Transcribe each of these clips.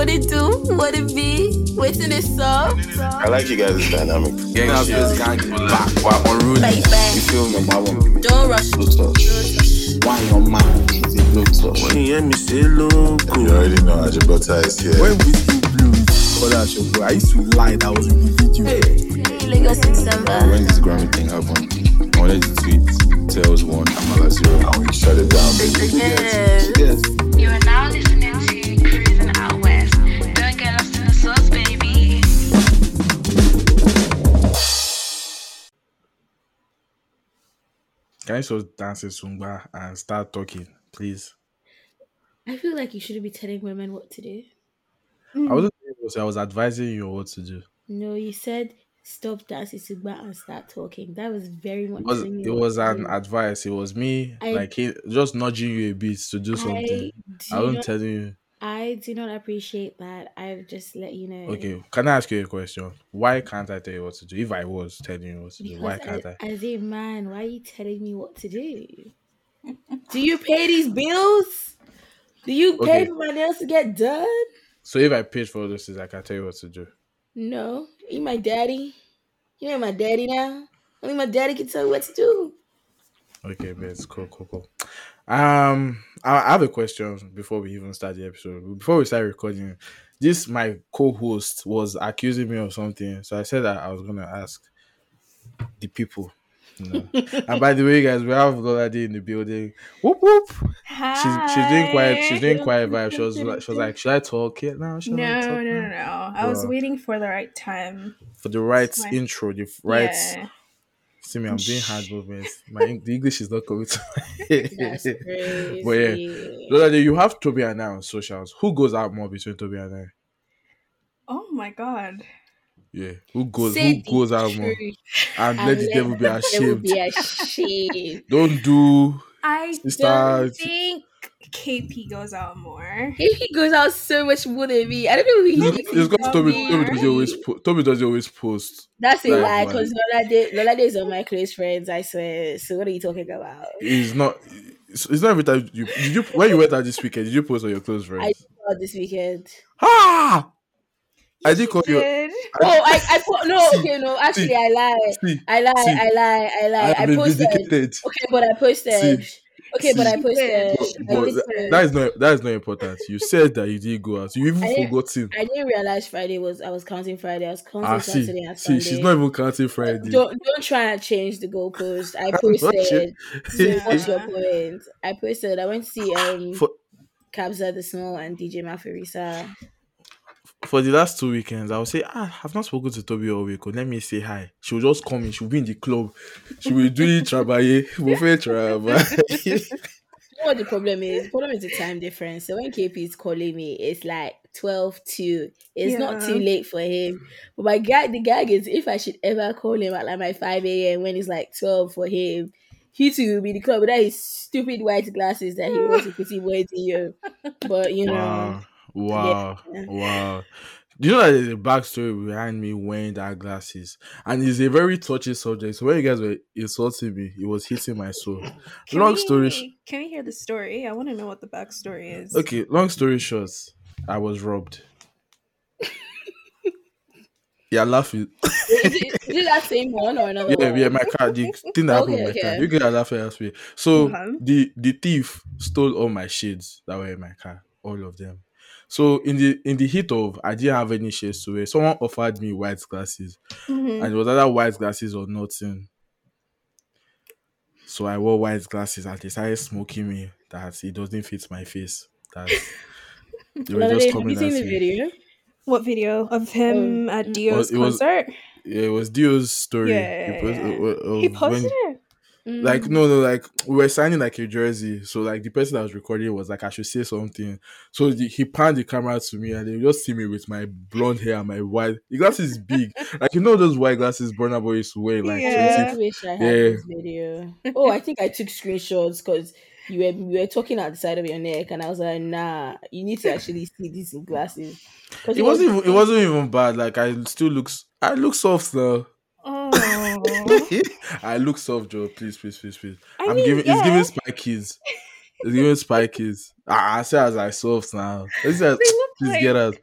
What it do? What it be? Waiting this up? I like you guys' dynamic. Gang Now shit. this gang back. Wow, unruly. Bye You feel me? Number one. Don't rush. Blue touch. Why your man is a blue touch? When you hear me say loco. You already know Ajibota is here. When Whiskey Blue called out your bro, I used to lie that was in the video. Hey, Lagos in December. When this Grammy thing happened, I wanted to tweet Tails one, Amala zero, and we shut it down. Yes. Yes. You are now listening Can I just dance a Zumba and start talking, please? I feel like you shouldn't be telling women what to do. I wasn't I was advising you what to do. No, you said stop dancing Sigba and start talking. That was very much It was it was an advice. It was me I- like he, just nudging you a bit to do something. I I, do wasn't not, telling you. I do not appreciate that. I've just let you know. Okay, can I ask you a question? Why can't I tell you what to do? If I was telling you what to do, Because why can't I, I? as a man, why are you telling me what to do? do you pay these bills? Do you pay Okay. for my nails to get done? So if I paid for those things, I can tell you what to do. No. You my daddy. You ain't my daddy now. Only my daddy can tell you what to do. Okay, but it's cool, cool, cool. Um, I I have a question before we even start the episode. Before we start recording, this my co-host was accusing me of something, so I said that I was gonna ask the people. You know. and by the way, guys, we have Lolade in the building. Whoop whoop. She's she's doing quiet. She's doing quiet vibe. She was like, she was like, should I talk? Yeah, no, should No, no, no, now?" no. I was waiting for the right time. For the right intro, the right. Yeah. See me, I'm doing hard movements. My the English is not coming to my That's crazy. But yeah, Lolade, you have Toby and I on socials. Who goes out more between Toby and I? Oh my god. Yeah, who goes Say who goes the out more? truth And and let the devil be the devil ashamed. be ashamed. Don't do I Sister- don't think KP goes out more. He goes out so much more than me. I don't know who he it's, thinks it's he's because Toby, me. Toby does always po- Toby does always post. That's a Like, lie, why? because Lolade, Lolade is one of my close friends, I swear. So what are you talking about? It's not it's, it's not every time you did you when you went out this weekend, did you post on your close friends? I friends? saw this weekend. ah I did call you Did Oh, I, I put no, See, okay, no, actually, see, I lie, see, I lie, see. I lie, I lie. I, I posted. vindicated. Okay, but I posted. Okay, but I see. posted. But I, posted. that is not that is not important. You said that you did go out. You even I didn't- forgot him. I didn't realize Friday was. I was counting Friday. I was counting Ah, see, Saturday and see, she's not even counting Friday. Don't don't try and change the goalpost. I not posted. So Yeah. what's your point? I posted. I went to see um For- Kabza De Small and DJ Maphorisa. For the last two weekends, I would say, ah, I've not spoken to Toby all week. oh, Let me say hi. She'll just come in. She'll be in the club. She will do it trabaye. Buffet trabaye. You know what the problem is? The problem is the time difference. So when KP is calling me, it's like 12 2. It's not too late for him. But my gag, the gag is if I should ever call him at like my 5 a.m. when it's like 12 for him, he too will be in the club with that his stupid white glasses that he wants to put him way to you. But you know, wow. Wow. Yeah. Wow. Do you know that there's a backstory behind me wearing that glasses? And it's a very touchy subject. So when you guys were insulting me, it was hitting my soul. Can long we, story sh- Can we hear the story? I want to know what the backstory is. Okay, long story short, I was robbed. yeah, laughing. is it, that same one or another Yeah, one? yeah, my car. The thing that happened Okay, with my car. You guys are laughing at me. So Uh-huh. the the thief stole all my shades that were in my car, all of them. So in the in the heat of I didn't have any shades to wear. Someone offered me white glasses, Mhm. and it was either white glasses or nothing. So I wore white glasses and they started smoking me that it doesn't fit my face. That they were just coming at me. video? What video of him at Dio's it was- concert? Yeah, it was Dio's story. Yeah, He, post- yeah. uh, uh, he posted when- it. Mm. Like no, no, like we were signing like a jersey. So like the person that was recording was like, I should say something. So the, he panned the camera to me, and they just see me with my blonde hair and my white. The glasses is big, like you know those white glasses Burna Boy used to wear, like Yeah. I wish I had Yeah. this video. Oh, I think I took screenshots because you were you were talking at the side of your neck, and I was like, nah, you need to actually see this in glasses. 'Cause It wasn't. Even, it wasn't even bad. Like I still looks. I look soft though. Oh. I look soft, Joe. Please, please, please, please. I I'm mean, giving. yeah. It's giving spikies. It's giving spikies. I, I say as I soft now. This is- They look Please like get out.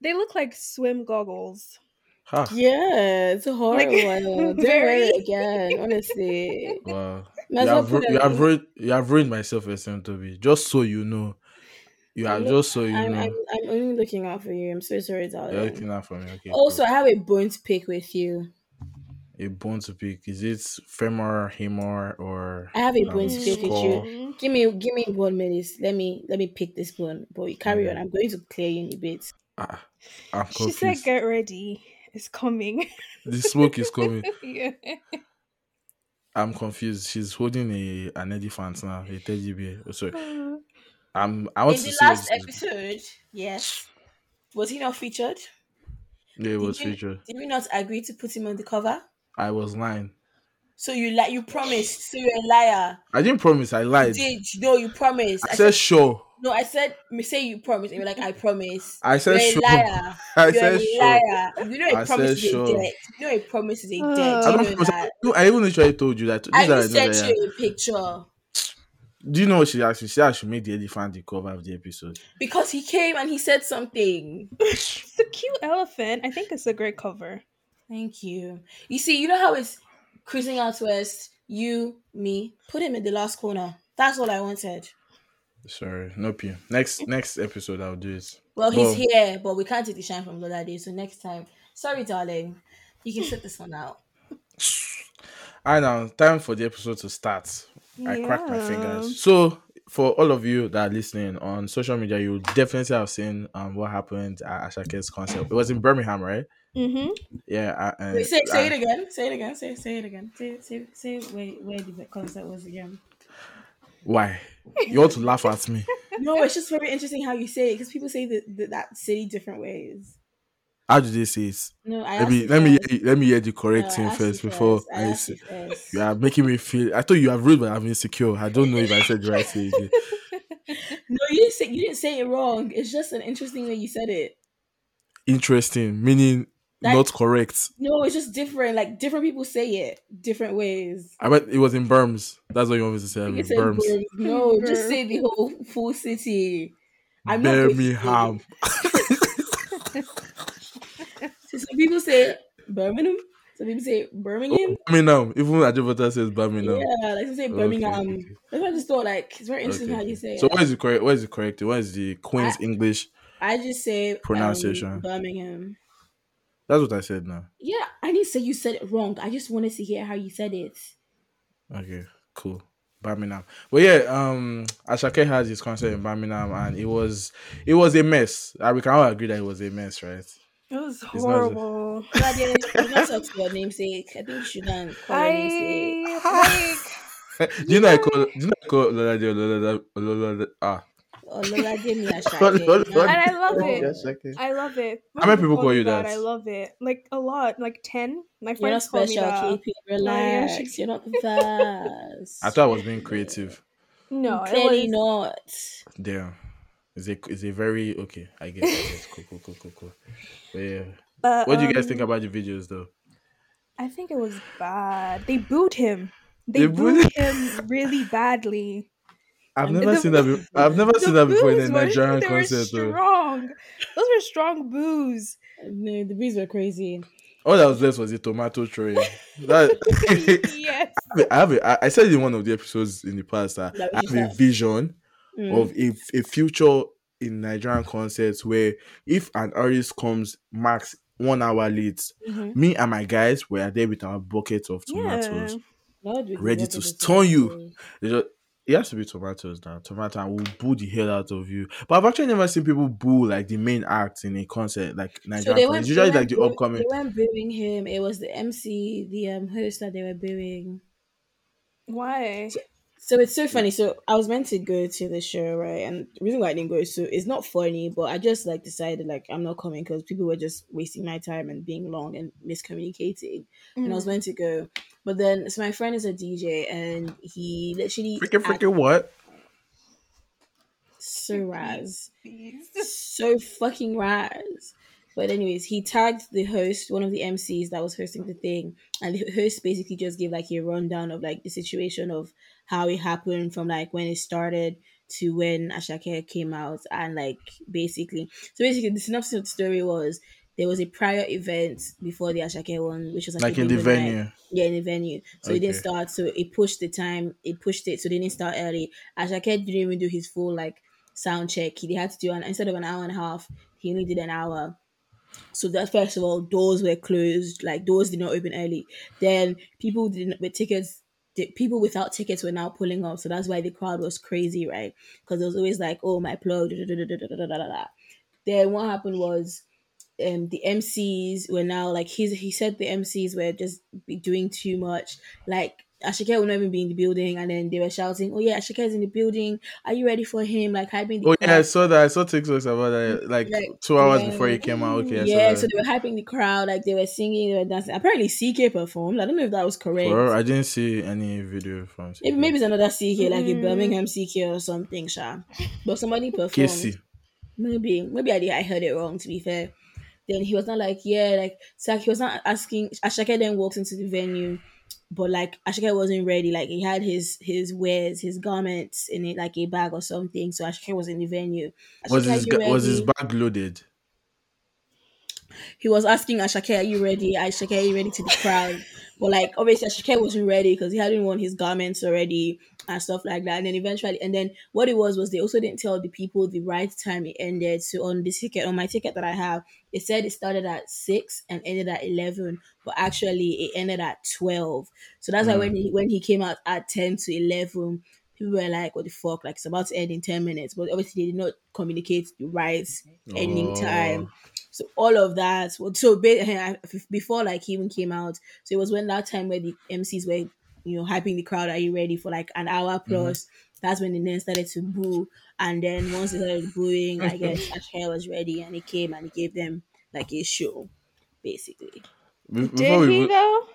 they look like swim goggles. Ha. Yeah, it's a horrible. Don't wear very- it again, honestly. Wow. You have, ru- you have on. ruined you have ruined my self Toby. Just so you know. You are just so you I'm, know. I'm, I'm only looking out for you. I'm so sorry, You're darling. looking out for me. Okay. Also, cool. I have a bone to pick with you. A bone to pick. Is it femur, hammer, or I have a um, bone to pick with you. Give me, give me one minute. Let me, let me pick this bone. But you carry on. I'm going to clear you in a bit. Ah, I'm She said, "Get ready, it's coming." the smoke is coming. yeah. I'm confused. She's holding a an elephant now, a teddy bear. Oh, Sorry. I'm. I want In to the see last this episode, yes, was he not featured? Yeah, it was you- featured. Did we not agree to put him on the cover? I was lying. So you like you promised. So you're a liar. I didn't promise. I You lied. did no? You promised. I said sure. no. I said me say you promised. And you're like I promise. I said you're sure. a liar. I you're said a sure. liar. You know a I promise said is sure. a debt. You know a promise is a Uh, debt. I You don't know promise. that. No, I even literally told you that. I These are just sent you a picture Do you know what she asked me? She asked me make the elephant the cover of the episode. because he came and he said something. It's a cute elephant. I think it's a great cover. Thank you. You see, you know how it's cruising out west. You, me, put him in the last corner. That's all I wanted. Sorry, nope. you. Next next episode I'll do it. Well, he's here, but we can't take the shine from Lolade. So next time, sorry, darling, you can set this one out. Alright now, time for the episode to start. I cracked my fingers. So for all of you that are listening on social media, you definitely have seen um what happened at Asake's concert. It was in Birmingham, right? Mm-hmm. Yeah. uh, and, Wait, say, say it uh, again. Say it again. Say say it again. Say say say where where the concert was again. Why? You want to laugh at me? No, it's just very interesting how you say it because people say that, that that city different ways. How do they say it? No, I Let me asked let you me hear- let me hear the correct I thing asked first before first. I I asked say. you. You are making me feel. I thought you have rude, but I'm insecure. I don't know if I said the right thing. No, you didn't say you didn't say it wrong. It's just an interesting way you said it. Interesting, meaning Like- not correct. No, it's just different. Like different people say it different ways. I bet it was in Berms. That's what you want me to say. You in can say Berms. Birm- No, just say the whole full city. I'm not going to say Birmingham. it. So some people say Birmingham. Some people say Birmingham. Oh, Birmingham. Even Ajibota says Birmingham. Yeah, like some say Birmingham. okay, okay. That's why I just thought like it's very interesting Okay, how you say So it. what is the correct? What is the correct? What is the Queen's English? I just say um, Pronunciation. Birmingham. That's what I said now. Yeah, I didn't say you said it wrong. I just wanted to hear how you said it. Okay, cool. Birmingham. But yeah, um Asake has his concert in Birmingham and it was it was a mess. I we can all agree that it was a mess, right? It was horrible. But I didn't you not talk to your namesake. I think you shouldn't call your namesake. I like. do you know I call do you know I call Lola Dio Lola Lola Lola ah Oh, Lola gave me a Lola- Lola- shot. And I love Oh, it. I love it. How many people call you that? I love it. Like a lot. Like ten. My You're not friends call me that. KP. Relax. You're not the first. I thought I was being creative. No, Clearly was, not. Damn. It's a it's a very okay, I guess. I guess. Cool, cool, cool, cool, cool. But yeah. but, What do you guys um, think about the videos though? I think it was bad. They booed him. They, They booed booed- him really badly. I've never the- seen that be- I've never seen that before in a boos were- Nigerian they concert were though. strong. Those were strong boos. No, the bees were crazy. All that was left was a tomato tray. That yes. I have a, I- I said in one of the episodes in the past that That I have a vision Mm. of a, a future in Nigerian concerts where if an artist comes max one hour late, Mhm. me and my guys were there with our buckets of tomatoes. Yeah. Ready to it, stun you. They just- it has to be tomatoes now. Tomato and will boo the hell out of you. But I've actually never seen people boo like the main act in a concert, like So Nigerian they concerts. went, Usually they like the went, upcoming. They weren't booing him. It was the MC, the um, host that they were booing. Why? So it's so funny. So I was meant to go to the show, right? And the reason why I didn't go, so it's not funny, but I just like decided like I'm not coming because people were just wasting my time and being long and miscommunicating. And I was meant to go, but then so my friend is a DJ and he literally Freaking act- freaking what? so raz, so fucking raz. But anyways, he tagged the host, one of the MCs that was hosting the thing, and the host basically just gave like a rundown of like the situation of how it happened from like when it started to when Asake came out and like basically so basically the synopsis of the story was there was a prior event before the Asake one, which was like, in the venue. Night. Yeah, in the venue. So okay. it didn't start. So it pushed the time. It pushed it. So they didn't start early. Asake didn't even do his full like sound check. He had to do an instead of an hour and a half, he only did an hour. So that first of all, doors were closed. Like doors did not open early. Then people didn't with tickets people without tickets were now pulling up. So that's why the crowd was crazy, right? Because it was always like, oh, my plug. Da, da, da, then what happened was um the MCs were now like he's he said the MCs were just be doing too much. Like Asake will not even be in the building, and then they were shouting, "Oh yeah, Asake is in the building. Are you ready for him?" Like hyping the Oh yeah, I saw that. I saw TikToks about that. Like, Like, two hours yeah. before he came out. Okay, I yeah, so they were hyping the crowd, like they were singing, they were dancing. Apparently, CK performed. I don't know if that was correct. Or I didn't see any video from. Maybe maybe it's another CK, like a Mm. Birmingham CK or something, Sha. But somebody performed. Casey. Maybe maybe I did, I heard it wrong. To be fair, then he was not like yeah, like so he was not asking. Asake then walks into the venue, but like Asake wasn't ready. Like he had his his wares, his garments in it, like a bag or something. So Asake was in the venue. Was "Asake, are his was his bag loaded? he was asking Asake, "Are you ready? Asake, are you ready to the crowd?" But like obviously Asake wasn't ready because he hadn't worn his garments already and stuff like that. And then eventually, and then what it was was they also didn't tell the people the right time it ended. So on the ticket, on my ticket that I have, it said it started at six and ended at eleven, but actually it ended at twelve. So that's why when mm. he when he came out at ten to eleven. People were like, "What the fuck? Like it's about to end in ten minutes," but obviously they did not communicate the right mm-hmm. ending Oh. time. So all of that. So before like he even came out, so it was when that time where the MCs were, you know, hyping the crowd. Are you ready for like an hour plus? That's when the then started to boo, and then once they started booing, I guess Asake was ready, and he came and he gave them like a show, basically. Be- Did Before we he even, though?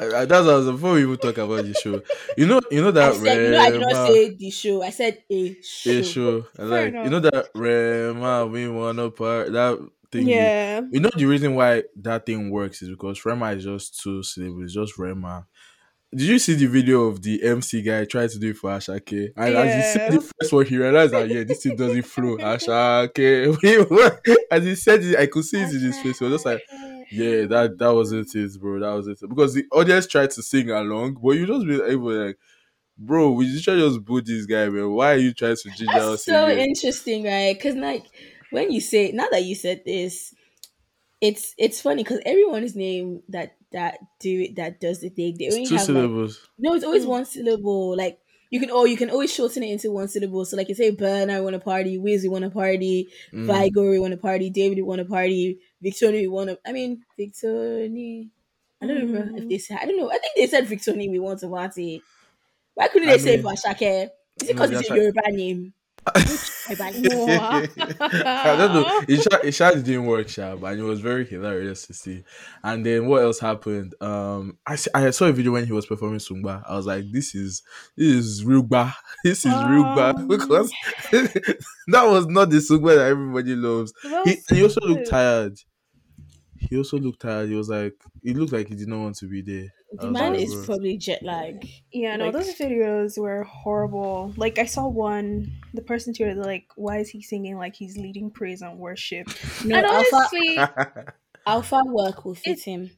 uh, uh, that's what I was, before we even talk about the show, you know, you know I that said, you know, I did not say the show. I said a show. Yeah, sure. And like you know that Rema we wanna part that thing. Yeah. You know the reason why that thing works is because Rema is just two syllables, it's just Rema. Did you see the video of the MC guy trying to do it for Asake? And as he said the first one, he realized that yeah, this thing doesn't flow. Asake. as he said it, I could see it in his face. He was just like, yeah, that that wasn't it, bro. That was it. Because the audience tried to sing along, but you just be able like, bro, we literally just boo this guy, man. Why are you trying to ginger That's so interesting, right? Because like when you say now that you said this, it's it's funny because everyone's name that that do it that does the thing they only two have like, syllables. no, it's always hmm. one syllable. Like you can oh you can always shorten it into one syllable. So like you say, Burn, I want to party. Wiz, we want to party. Mm. Vigor, we want to party. David, we want to party. Victoria, we want to. I mean, Victoria. I don't remember if hmm. they said. I don't know. I think they said Victoria, we want to party. Why couldn't they I say mean- Bashake? Is it hmm, because they're it's a try- Yoruba name? Which Yoruba name? I don't know. It sha, it sha didn't work, sha, but it was very hilarious to see. And then what else happened? Um, I I saw a video when he was performing Sungba. I was like, this is this is real ba. This is real ba Um. because that was not the Sungba that everybody loves. That He, and he also looked tired. He also looked tired. He was like, he looked like he did not want to be there. I The was man is bro. probably jet lag. Yeah, no, Like- those videos were horrible. Like I saw one, the person tweeted like, "Why is he singing like he's leading praise and worship?" No, and Alpha honestly, Alpha work will fit him.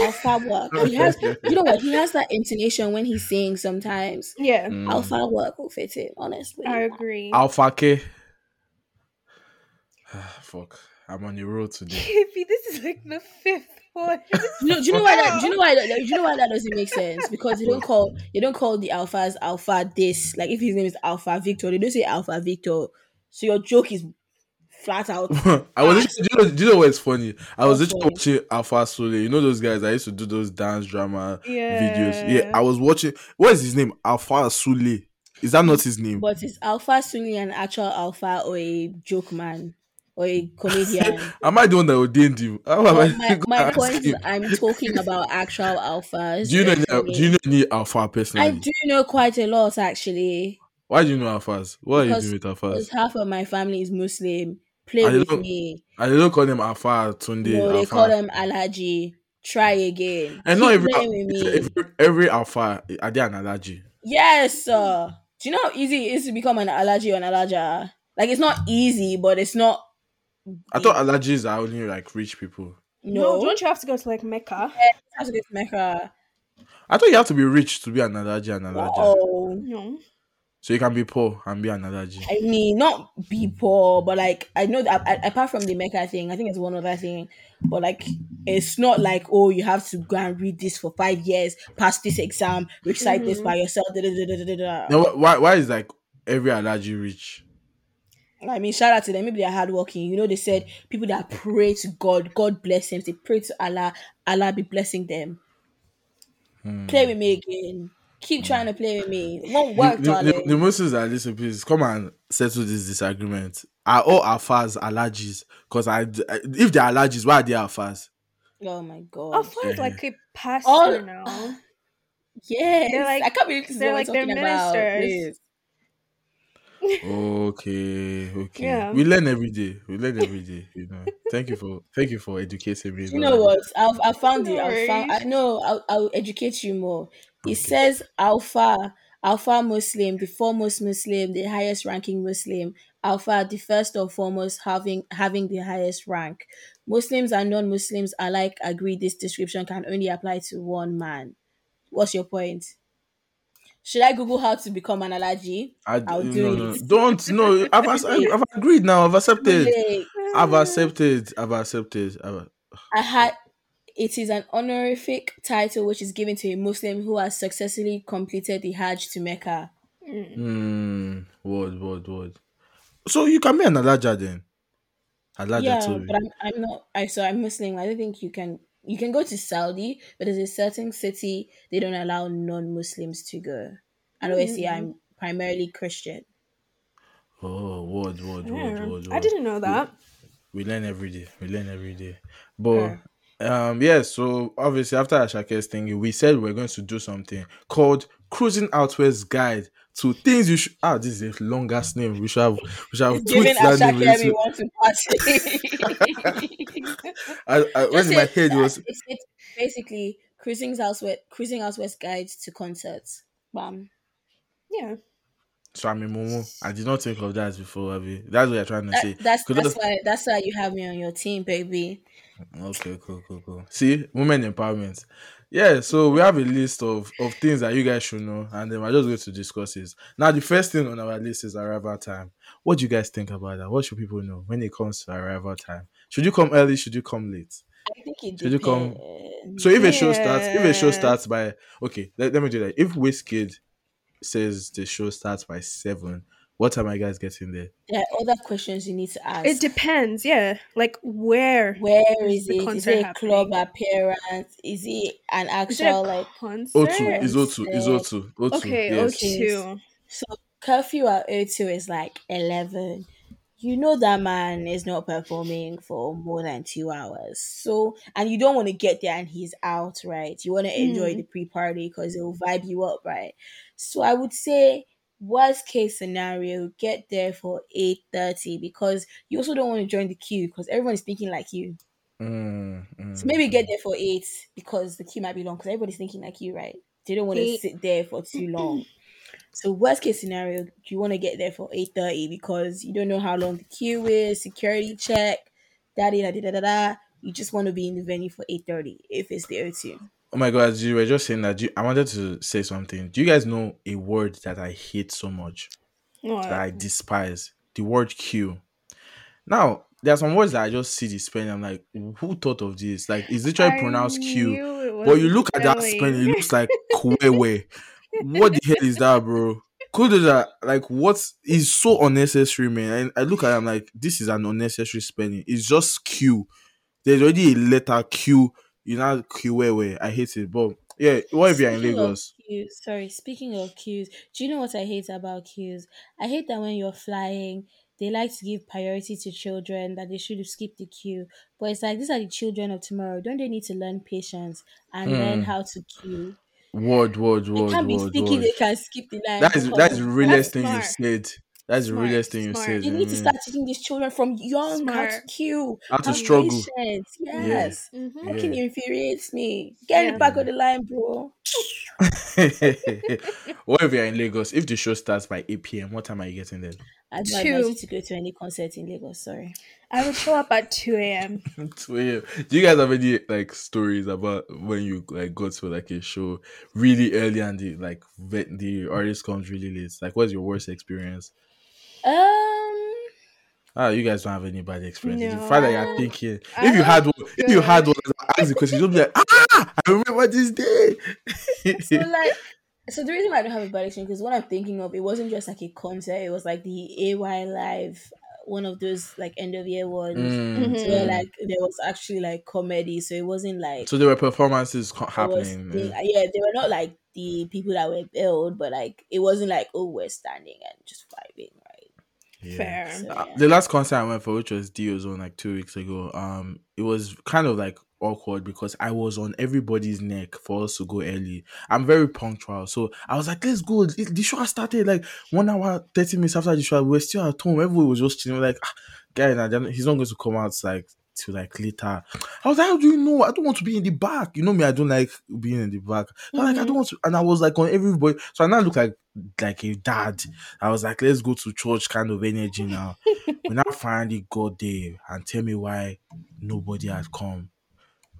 Alpha work. He has. You know what? He has that intonation when he sings. Sometimes yeah, Mm. Alpha work will fit him. Honestly, I agree. Alpha K. Fuck. I'm on the road today. This is like the fifth one. You know, do you know why that? Do you know why that? Do you know why that doesn't make sense? Because they don't call they don't call the alphas alpha this. Like if his name is Alpha Victor, they don't say Alpha Victor. So your joke is flat out. I was. literally- Do you, know, do you know what's funny? I was What's literally funny? watching Alpha Sule. You know those guys I used to do those dance drama yeah, videos. Yeah, I was watching. What is his name? Alpha Sule. Is that not his name? But is Alpha Sunni an actual alpha or a joke man or a comedian? Am I the one that ordained you? How am But I my, my point is I'm talking about actual alphas. Do you know? Any, do you know any Alpha personally? I do know quite a lot actually. Why do you know Alphas? What are you Because- doing with Because half of my family is Muslim. Play I with me. I don't call them Alpha Tunde. No, they Alpha. call them Alhaji. Try again. And not every, playing with me. every every Alpha are they an Alhaji? Yes, sir. Do you know how easy it is to become an Alhaji or an Alhaja? Like it's not easy, but it's not. I thought Alhajis are only like rich people. No, No, don't you have to go to like Mecca? That's what it's Mecca. I thought you have to be rich to be an Alhaji and Alhaji. Oh, No. So you can be poor and be an Alhaji. I mean, not be poor, but like I know that a- apart from the Mecca thing, I think it's one other thing. But like, it's not like oh, you have to go and read this for five years, pass this exam, recite this mm-hmm. by yourself. Da, da, da. No, why why is like every Alhaji rich? I mean, shout out to them. Maybe they're hardworking. You know, they said people that pray to God, God bless them. They pray to Allah, Allah be blessing them. Hmm. Play with me again. Keep trying to play with me. It won't work, the, the, darling. the, the Muslims that listen, please come and settle this disagreement. Are all our Afars Alhajis? Because I, if they're Alhajis, why are they Afars? oh my god. Alpha is like a pastor All- now. yes. they're like- I can't believe this is they're what like we're their talking about. ministers. Please. Okay, okay. Yeah. We learn every day. We learn every day. You know. Thank you for thank you for educating me. You know what? I've, I found it. I found. I know. I'll, I'll educate you more. It says Alpha, Alpha Muslim, the foremost Muslim, the highest ranking Muslim. Alpha, the first or foremost, having having the highest rank. Muslims and non-Muslims alike agree this description can only apply to one man. What's your point? Should I Google how to become an Alhaji? I, I'll do no, it. Don't no. I've, I've agreed now. I've accepted. Like, I've accepted. I've accepted. I've, I had it is an honorific title which is given to a Muslim who has successfully completed the Hajj to Mecca. Hmm. Word, word, word. So you can be an Alhaji then. Alhaji yeah, too. but I'm, I'm not. I so I'm Muslim. I don't think you can. You can go to Saudi, but there's a certain city they don't allow non-Muslims to go. And obviously, I'm primarily Christian. Oh, word, word, word, Yeah. word, I didn't know that. We learn every day. We learn every day. But um yeah, so obviously after Asake's thing, we said we are going to do something called Cruising Outwards Guide to things you should ah this is the longest name. We should have we should have tweaked that name. Want to party. I, I, Just in my head that was it's, it's basically cruising outwest, cruising outwest guides to concerts. Bam. Yeah. so I'm a Momo. I did not think of that before, Abby. That's what you're trying to That, say. that's that's why that's why you have me on your team, baby. Okay, cool, cool, cool. See, women empowerment. Yeah, so we have a list of of things that you guys should know, and then we're just going to discuss it. Now, the first thing on our list is arrival time. What do you guys think about that? What should people know when it comes to arrival time? Should you come early? Should you come late? I think it Should you come- So if a show starts, if a show starts by okay, let, let me do that. If Wizkid says the show starts by seven, what time are you guys getting there? There are other questions you need to ask. It depends, yeah. Like where? Where is, is it a happening? club appearance? Is it an Is actual like? concert? O2 is O2 is O2 O2. Okay, yes. O2. So curfew at O2 is like eleven. You know that man is not performing for more than two hours. So and you don't want to get there and he's out, right? You want to enjoy Mm. the pre-party because it'll vibe you up, right? So I would say worst case scenario, get there for eight thirty because you also don't want to join the queue because everyone is thinking like you. Mm, mm, So maybe get there for eight because the queue might be long because everybody's thinking like you, right? They don't want to sit there for too long. So worst case scenario, you want to get there for eight thirty because you don't know how long the queue is, security check, da da da da da da. You just want to be in the venue for eight thirty if it's the O2. Oh my god, you were just saying that. you- I wanted to say something. Do you guys know a word that I hate so much? That I despise? The word Q. Now, there are some words that I just see the spelling. I'm like, who thought of this? Like, it's literally I pronounced Q. But you look at that spelling. spelling, it looks like Kwewe. What the hell is that, bro? Kudoda, like, what is so unnecessary, man? And I look at it, I'm like, this is an unnecessary spelling. It's just Q. There's already a letter Q. You know, Kwewe. I hate it. But yeah, what if you're in Lagos? queues, sorry, speaking of queues, do you know what I hate about queues? I hate that when you're flying, they like to give priority to children, that they should have skipped the queue. But it's like, these are the children of tomorrow. Don't they need to learn patience and learn Mm. how to queue? Word, word, They word, can't be word, thinking word. they can skip the line. That is that is the realest thing you've said. That's the Smart, realest thing you smart. said. You you need to start teaching these children from young how to Smart. queue, How to have struggle. patience. Yes. Mhm. Fucking Yeah. infuriates me. Get in Yeah. the back of the line, bro. what if you're in Lagos? If the show starts by 8 p.m., what time are you getting there? I don't Two. advise you to go to any concert in Lagos. Sorry. I would show up at 2 a.m. 2 a.m. Do you guys have any like stories about when you like go to like a show really early and the like ve- the artist comes really late? Like, what's your worst experience? Um, Ah, you guys don't have any bad experiences. The fact that you're thinking, I if you had one, if you had one, ask the question, you'll be like, ah, I remember this day. so like, so the reason why I don't have a bad experience because what I'm thinking of, it wasn't just like a concert. It was like the AY live, one of those like end of year ones. Mm. So Mhm. like there was actually like comedy, so it wasn't like So there were performances happening. the- yeah. yeah, they were not like the people that were billed, but like it wasn't like oh we're standing and just vibing? Yeah. Fair. So, Uh, the last concert I went for, which was Dio Zone like two weeks ago, um, it was kind of like awkward because I was on everybody's neck for us to go early. I'm very punctual, so I was like, "Let's go." It- The show has started like one hour, thirty minutes after the show. We're still at home. Everyone was just chilling. Like, ah, guy, nah, he's not going to come out like till like later. I was like, "How do you know? I don't want to be in the back. You know me. I don't like being in the back. I'm like, I don't mm-hmm. want to." And I was like on everybody, so I now look like like a dad. I was like, let's go to church kind of energy now. when I finally got there and tell me why nobody had come.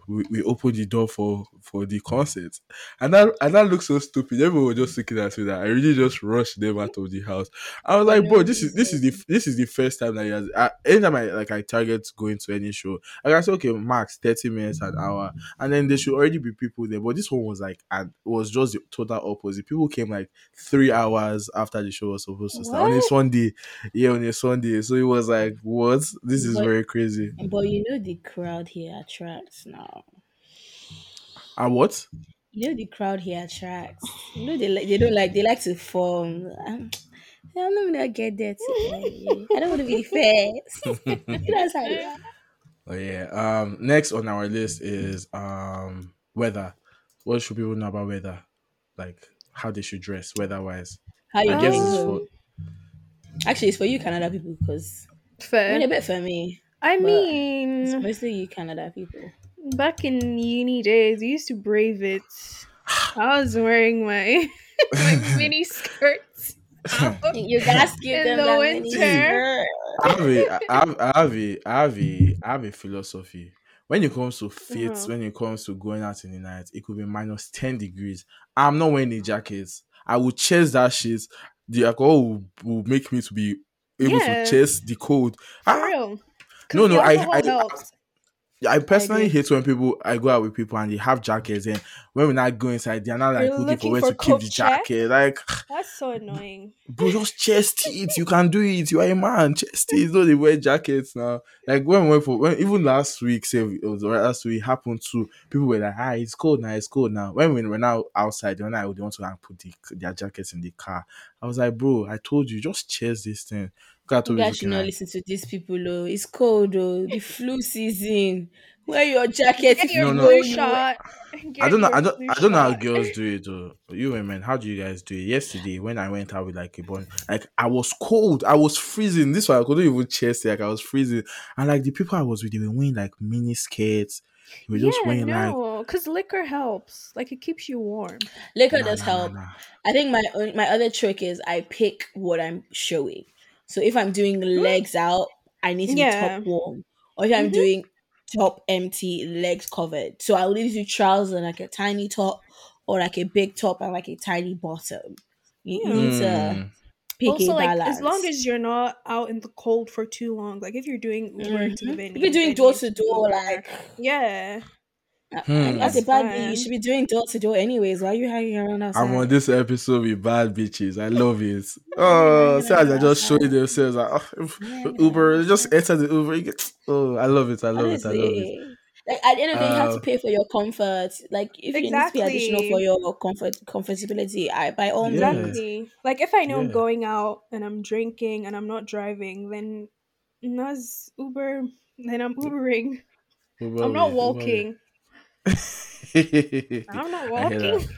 We, we opened the door for for the concert, and that and that looked so stupid. Everyone was just mm. looking at me that I really just rushed them out of the house. I was like, bro, this is this is the mm. this is the first time that has. I, anytime I like I target going to any show, like I say, okay, max thirty minutes an hour, and then there should already be people there. But this one was like, and was just the total opposite. People came like three hours after the show was supposed to start on a What? Sunday. Yeah, on a Sunday. So it was like, what? This is But- very crazy. But you know the crowd here attracts now. And what? You know the crowd here attracts. You know they like they don't like they like to form. Um, I'm not gonna get there today. I don't want to be the first. That's how they are. Oh yeah. Um. Next on our list is um weather. What should people know about weather? Like how they should dress weather wise. How you I guess doing? it's for Actually, it's for you Canada people because I Fair. mean a bit for me. I but It's mean, mostly you Canada people. Back in uni days, we used to brave it. I was wearing my my mini skirts. out. You guys give In them the that winter. I have a I have, a I have a I have a philosophy. When it comes to fit, Uh-huh. when it comes to going out in the night, it could be minus 10 degrees. I'm not wearing a jacket. I will chase that shit. The alcohol will, will make me to be able Yeah. to chase the cold. For I, real. 'Cause No, the no, I- alcohol I- I personally agree. hate when people I go out with people and they have jackets and when we not go inside, they're not like You're looking for where for to keep the check? jacket. Like, That's so annoying. bro, just chest it. You can do it. You are a man. Chest it. Don't they wear jackets now? Like when we went for when even last week, say it was last week happened to people were like, ah, it's cold now, it's cold now. When we were now outside, when I would want to and put the, their jackets in the car, I was like, bro, I told you, just chase this thing. Look at You Toby's guys should looking not at- listen to these people, though. It's cold, though. The flu season. Wear your jacket Get if your you No, know no. flu you shot. I don't know. your I don't. flu I don't know how shot. girls do it though. You women, how do you guys do it? Yesterday, when I went out with like a boy, like I was cold. I was freezing. This one I couldn't even chest it. Like I was freezing, and like the people I was with, they were wearing like mini skirts. They were just yeah, wearing like. no, because liquor helps. Like it keeps you warm. Liquor Nah, does nah, nah, help. nah. I think my own, my other trick is I pick what I'm showing. So if I'm doing legs out, I need to Yeah. be top warm. Or if I'm Mhm. doing top empty, legs covered. So I will either do trousers and like a tiny top or like a big top and like a tiny bottom. You, you need to Mm. pick also, a like as long as you're not out in the cold for too long. Like if you're doing Uber to the Mhm. venue, if you're doing door to door, like yeah, Hmm. as a bad bitch, you should be doing door to door anyways. Why are you hanging around outside? I'm on this episode with bad bitches. I love it. Oh, see how they're just showing themselves like oh, if- Uber. they Just enter the Uber. get- Oh, I love it. I love it. I love it. Like at the end of the day, you have Uh, to pay for your comfort. Like if you need to be additional for your comfort comfortability, I by all Yeah. means. exactly. Like if I know I'm going out and I'm drinking and I'm not driving, then that's Uber. Then I'm Ubering. Uber I'm not with- Uber walking. I'm not I hear that.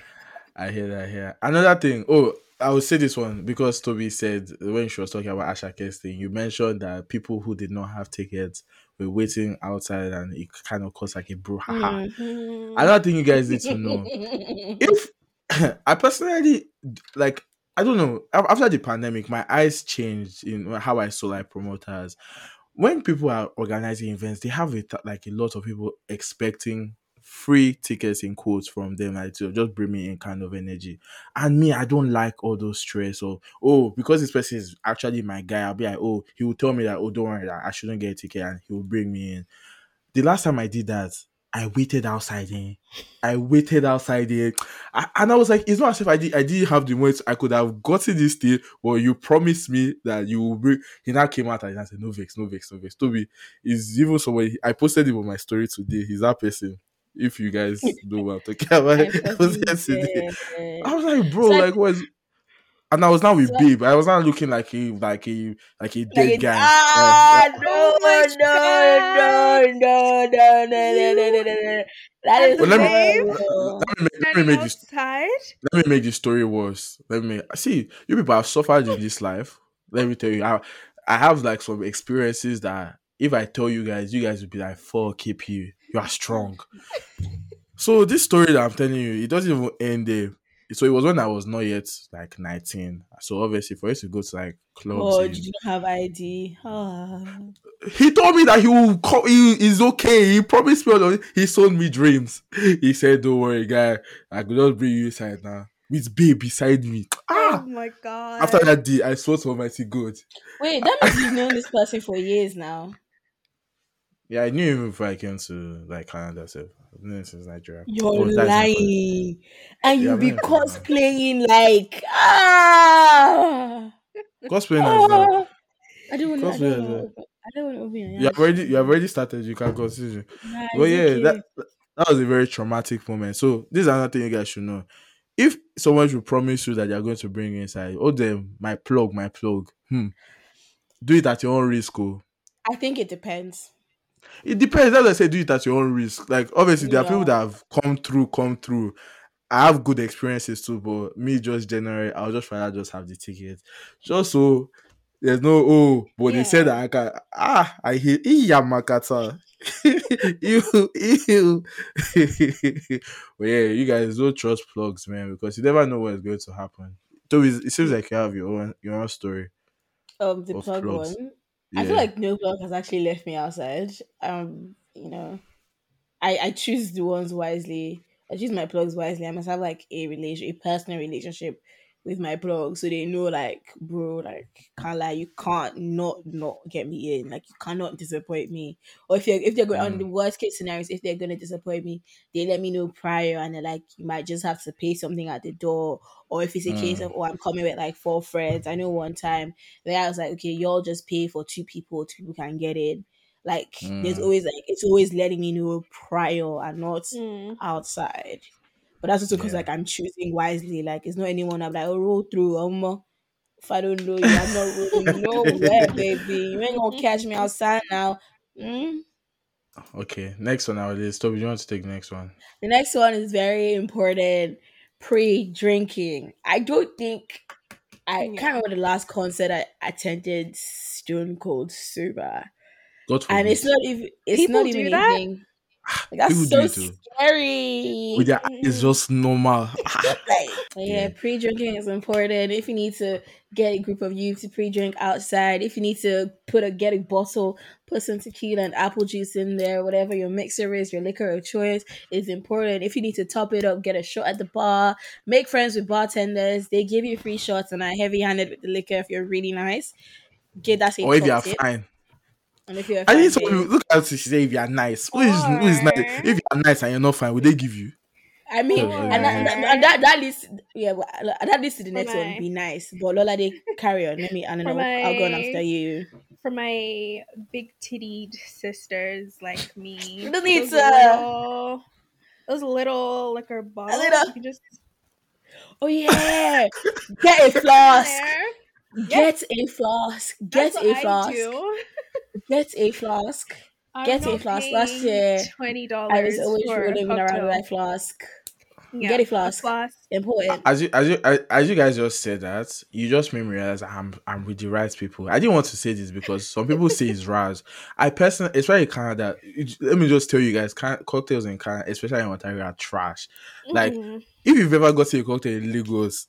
I hear that here. Another thing. Oh, I will say this one because Toby said when she was talking about Asake's thing, you mentioned that people who did not have tickets were waiting outside and it kind of caused like a brouhaha. Mm. Another thing you guys need to know if I personally like I don't know after the pandemic my eyes changed in how I saw like promoters when people are organizing events they have it like a lot of people expecting free tickets in quotes from them like to just bring me in kind of energy and me I don't like all those stress or oh because this person is actually my guy I'll be like oh he will tell me that oh don't worry that I shouldn't get a ticket and he will bring me in the last time I did that, I waited outside eh. I waited outside there. I, and I was like, it's not as if I did I didn't have the words. I could have gotten this thing, but you promised me that you will bring he now came out and I said, No vex, no vex, no vex. Toby is even somebody I posted him on my story today. He's that person. If you guys know what I'm talking about. I I was yesterday. I was like, bro, So- like what is and I was now with So- babe. I was not looking like a like a like a dead Like, guy. ah, Uh, no, Oh my no, no, no, no, no, no, no, no, no. That is Well, let me- let me make, let me make this outside. let me make the story worse. Let me see you people have suffered in this life. Let me tell you, I, I have like some experiences that if I tell you guys, you guys will be like, "Fuck, keep you, you are strong." so this story that I'm telling you, it doesn't even end there. So it was when I was not yet like 19. So obviously, for us to go to like clubs, Oh, in- did you not have ID? Ah. he told me that he will call He is okay. He promised me. all He sold me dreams. He said, "Don't worry, guy. I could just bring you inside now with babe beside me." Ah. Oh my god. After that day, I swore to Almighty God. Wait, that means you've known this person for years now. Yeah, I knew before I came to like Canada. So I've known since Nigeria. You're Oh, lying. And Yeah, you be cosplaying like ah. Gospel as well. ah. I don't want to. I don't want to. I don't want to open your You have already, you have already started. You can consider. Nah, But yeah, okay. that that was a very traumatic moment. So this is another thing you guys should know. If someone should promise you that they're going to bring you inside, oh them, my plug, my plug. Hmm. Do it at your own risk, oh. I think it depends. It depends. As I say, do it at your own risk. Like obviously, there are people that have come through, come through. I have good experiences too, but me just generally, I'll just rather just have the ticket, just so there's no oh. But they said that I can ah, I hate Yamakata. you you but yeah, you guys don't trust plugs, man, because you never know what's going to happen. So it it seems like you have your own your own story. Um, the plug plugs. one. Yeah. I feel like no plug has actually left me outside. Um, you know, I I choose the ones wisely. I choose my plugs wisely. I must have like a relation, a personal relationship with my blog so they know like, bro, like, can't lie, you can't not not get me in. Like, you cannot disappoint me. Or if you're if they're going on Mm. the worst case scenarios, if they're gonna disappoint me, they let me know prior, and they're like, you might just have to pay something at the door. Or if it's a case Mm. of, oh, I'm coming with like four friends. I know one time where I was like, okay, y'all just pay for two people, two people can get in. Like there's Mm. always like it's always letting me know prior and not Mm. outside. But that's also because Yeah. like I'm choosing wisely. Like it's not anyone I'm like, oh roll through, um if I don't know you, I'm not rolling nowhere, baby. You ain't gonna catch me outside now. Mm? Okay, next one nowadays. Toby, you want to take the next one? The next one is very important. Pre-drinking. I don't think I Yeah. can't remember the last concert I attended stone cold sober. God forbid. and it's not even it's People not do even that? anything. Like, that's People so scary. with their eyes mm-hmm. just normal. Like, yeah, Yeah. pre-drinking is important. If you need to get a group of you to pre-drink outside, if you need to put a get a bottle, put some tequila and apple juice in there, whatever your mixer is, your liquor of choice is important. If you need to top it up, get a shot at the bar, make friends with bartenders. They give you free shots and are heavy-handed with the liquor if you're really nice. Get that or if you are fine. And if you're I need fine, some people look at to say if you are nice. Who is who is nice? If you are nice and you're not fine, will they give you? I mean, Or- and that, that, and that, that leads, yeah, well, that leads to the next my- one. Be nice, but Lola, they carry on. Let me, I don't For know. I'll go on my- after you. For my big tittied sisters like me. don't need those to- uh, little, those little liquor bottles. little- you just Oh yeah, get a flask. There. Get a flask. Get a flask. Get a flask. Get a flask. Last year, twenty dollars. I was always for rolling around with cocktail. my flask. Yeah. Get a flask. Flask. Important. As you as you as as you guys just said that, you just made me realize I'm I'm with the right people. I didn't want to say this because some people say it's Raz. I personally, especially in Canada, it- let me just tell you guys, can, cocktails in Canada, especially in Ontario, are trash. Like Mhm. if you've ever got to a cocktail in Lagos,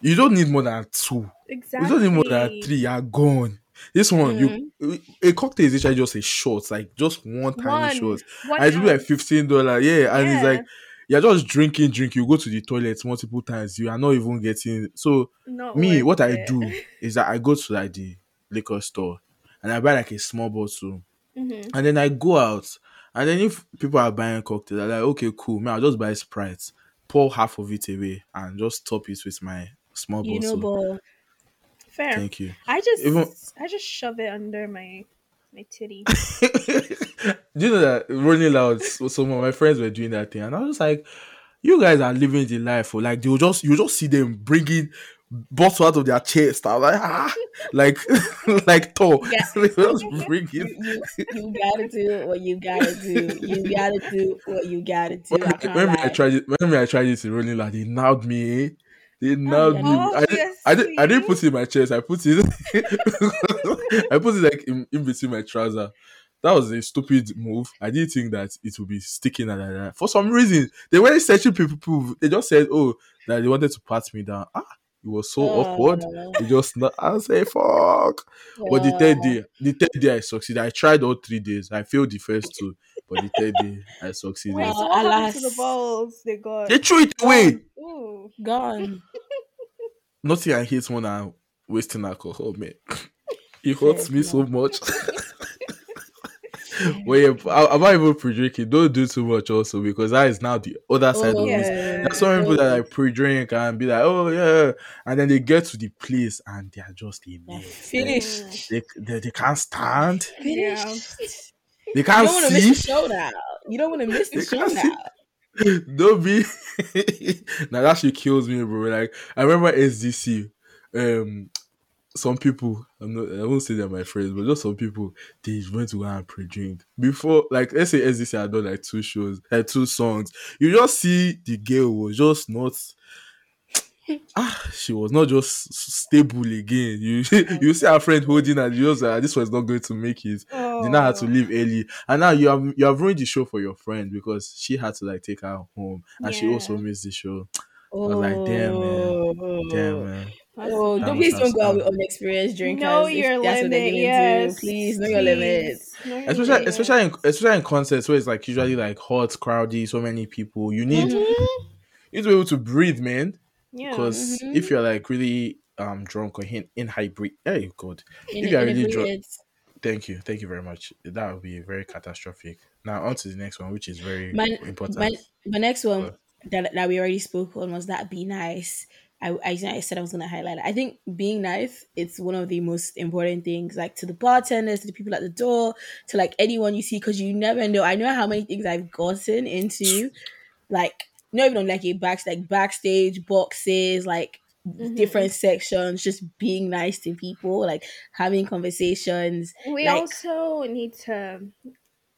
you don't need more than two. exactly. You don't need more than three. You're gone. This one, you a cocktail is actually just a shot, like just one tiny One. shot. One And it's like fifteen dollar, yeah. And it's like you're just drinking, drink. You go to the toilet multiple times. You are not even getting. So Not me, what I do is that I go to like the liquor store and I buy like a small bottle, Mhm. and then I go out. And then if people are buying cocktails, I'm like, okay, cool, man, I'll just buy Sprite, pour half of it away, and just top it with my small You know, but Fair. Thank you. I just Even- I just shove it under my my titty. Do you know that Rolling Loud? so- Some of my friends were doing that thing, and I was just like, "You guys are living the life." For like, they'll just you just see them bringing bottle out of their chest. I'm like, ah, like like Thor. Yeah. they just bring you, it. you, you gotta do what you gotta do. You gotta do what you gotta do. When, I when I tried it, when I tried it in Rolling Loud, they nailed me. They nailed me. Oh, I, didn't, I didn't. I didn't put it in my chest. I put it. I put it like in, in between my trouser. That was a stupid move. I didn't think that it would be sticking like that. For some reason, they weren't searching people. people. They just said, "Oh, that they wanted to pat me down." Ah, it oh, was so awkward. Oh, It just not. I say, "Fuck." But the third day, the third day I succeeded. I tried all three days. I failed the first two, but the third day I succeeded. Wait, Well, so what happened to the balls? They got They threw it away. Ooh. gone. Nothing I hate more than wasting alcohol, man. It hurts me so much. well, yeah, I, I'm not even pre-drinking. Don't do too much also because that is now the other side Oh, of it. yeah. There's some people that like pre-drink and be like, oh yeah, and then they get to the place and they are just a Yeah, mess. Finished. They, they, they can't stand. Finished. They can't you don't want to miss the see. show now. You don't want to miss the You show see. now. Don't be. now that shit kills me, bro. Like I remember SDC. Um, some people, I'm not, I won't say they're my friends, but just some people, they went to go and pre-drink before. Like let's say SDC had done like two shows, like two songs. You just see the girl was just not. Ah, she was not just stable again. You you see her friend holding her, you just like, this was not going to make it. They now had to Oh. leave early, and now you have you have ruined the show for your friend because she had to like take her home, and she also missed the show. Oh, was like, damn, man. Damn man, That's Oh, don't please don't go out with unexperienced drinkers. Know if your that's what they're limit, gonna yes. do. Please know your limits. Know your especially limit. especially in especially in concerts where it's like usually like hot, crowdy, so many people. You need Mhm. Mm-hmm. you need to be able to breathe, man. Yeah. Because Mhm. if you're like really um drunk or in in high breathe, hey God, In, If you are really drunk- thank you, thank you very much. That would be very catastrophic. Now on to the next one, which is very My, important. my, my next one What? that, that we already spoke on was that be nice. I, I, I said I was gonna highlight it. I think being nice, it's one of the most important things, like to the bartenders, to the people at the door, to like anyone you see, because you never know. I know how many things I've gotten into, like not even on like a back like backstage boxes, like Mhm. different sections, just being nice to people, like having conversations. we like- also need to.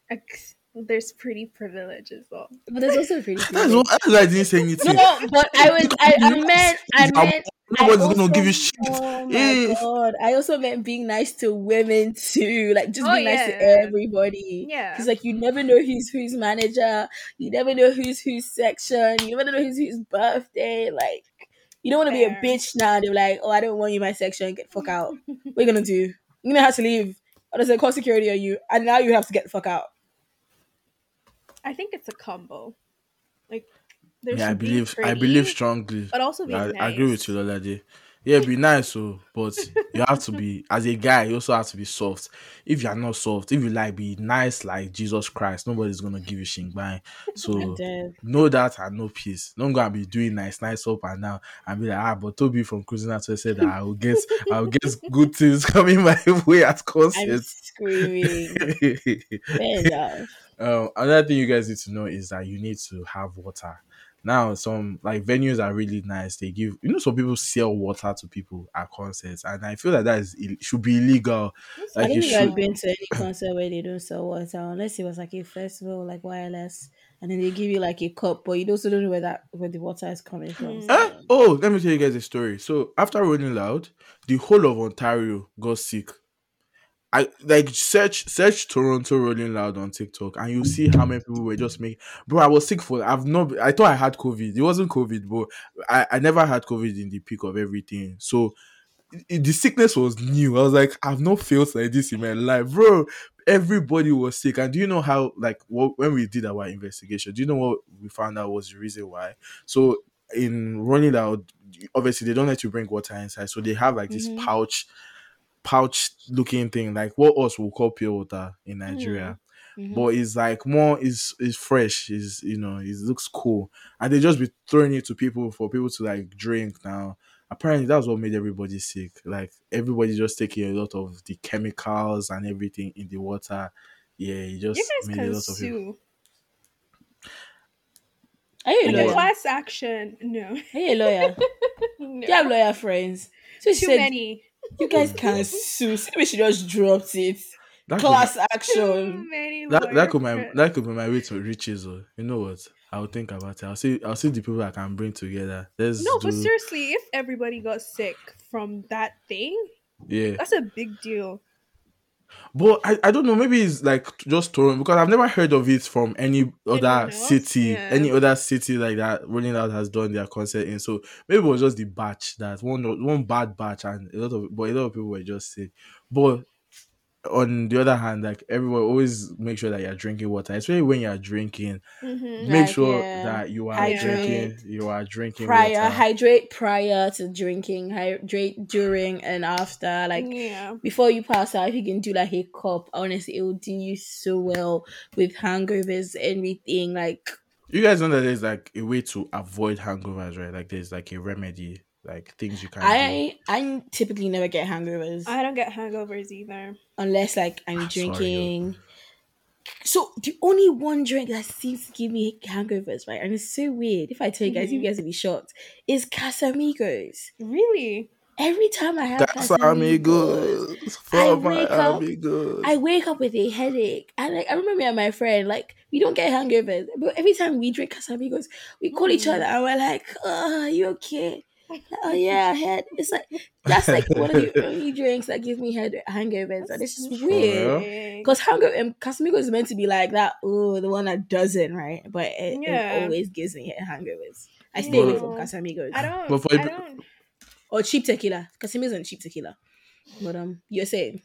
ex- There's pretty privilege as well. But there's also pretty. That's what I didn't say anything. No, but I was I, I meant I Yeah, meant I Nobody's gonna also- give you shit. Oh my Eh. god! I also meant being nice to women too, like just Oh, being nice to everybody. Yeah. because like you never know who's whose manager, you never know who's whose section, you never know who's whose birthday. Like you don't want to be a bitch now. They're like, oh, I don't want you in my section. Get the fuck out. what are you gonna do? You're gonna have to leave. Or there's a call security on you, and now you have to get the fuck out. I think it's a combo. Like, yeah, I believe I pretty, believe strongly. but also being I, nice. I agree with you, Lolaji. Yeah, be nice, so but you have to be as a guy. You also have to be soft. If you are not soft, if you like be nice like Jesus Christ, nobody's gonna give you shingbang. So know that and know peace. Don't go and be doing nice, nice up and down and be like, ah, but Toby from Cruising Out said that I will get, I will get good things coming my way at I'm screaming. Fair enough. Um, another thing you guys need to know is that you need to have water. Now, some like venues are really nice. They give you know some people sell water to people at concerts, and I feel that that is Ill- should be illegal. I Like don't you think I've should. been to any concert where they don't sell water unless it was like a festival like wireless. and then they give you like a cup, but you also don't know where that where the water is coming from. Hmm. Eh? Oh, let me tell you guys a story. So after Rolling Loud, the whole of Ontario got sick. I like search search Toronto Rolling Loud on TikTok and you see how many people were just making. Bro, I was sick for. I've not. I thought I had COVID. It wasn't COVID, but I I never had COVID in the peak of everything. So i- the sickness was new. I was like, I've not felt like this in my life, bro. Everybody was sick, and do you know how? Like, what, when we did our investigation, do you know what we found out was the reason why? So in Rolling Loud, obviously they don't let you bring water inside, so they have like this Mhm. pouch, pouch looking thing, like what us will call pure water in Nigeria. Mhm. But it's like more is is fresh, is you know, it looks cool, and they just be throwing it to people for people to like drink now. Apparently, that's what made everybody sick. Like everybody just taking a lot of the chemicals and everything in the water. Yeah, it just You guys made a can lot of people. sue. Are you a Like lawyer? class action. No. Are you a lawyer? no. Do you have lawyer friends? So Too said, many. You guys can sue. See, maybe she just dropped it. That Class Too action. that, that could my that could be my way to riches. Oh. You know what? I'll think about it. I'll see. I'll see the people I can bring together. Let's No, do. but seriously, if everybody got sick from that thing, yeah, that's a big deal. But I, I don't know. Maybe it's like just Toronto because I've never heard of it from any other city. Yeah. Any other city like that Rolling Loud has done their concert in. So maybe it was just the batch that one one bad batch and a lot of but a lot of people were just sick. But on the other hand, like everyone always make sure that you're drinking water, especially when you're drinking. Mhm. make Like, sure yeah, that you are hydrate. drinking you are drinking Prior, water. hydrate prior to drinking, hydrate during and after. Like yeah. before you pass out, if you can do like a cup, honestly, it will do you so well with hangovers, everything. Like you guys know that there's like a way to avoid hangovers right like there's like a remedy like things you can do. I, I typically never get hangovers I don't get hangovers either. unless like I'm I'm sorry, drinking. So the only one drink that seems to give me hangovers, right? And it's so weird. If I tell you guys, you Mhm. guys will be shocked. Is Casamigos. Really? Every time I have that's Casamigos, amigos for I my wake up- amigos I wake up with a headache. And like I remember me and my friend, like we don't get hangovers, but every time we drink Casamigos, we call each Mm. other and we're like, "Oh, are you okay?" Like, oh yeah, head. It's like that's like one of the only drinks that give me head hangovers, and it's just weird. Because hangover and Casamigos is meant to be like that. Oh, the one that doesn't, right? But it, it always gives me hangovers. I stay away from No. Casamigos I don't. But for I a- don't. or cheap tequila. Casamigos and cheap tequila. But um, you're saying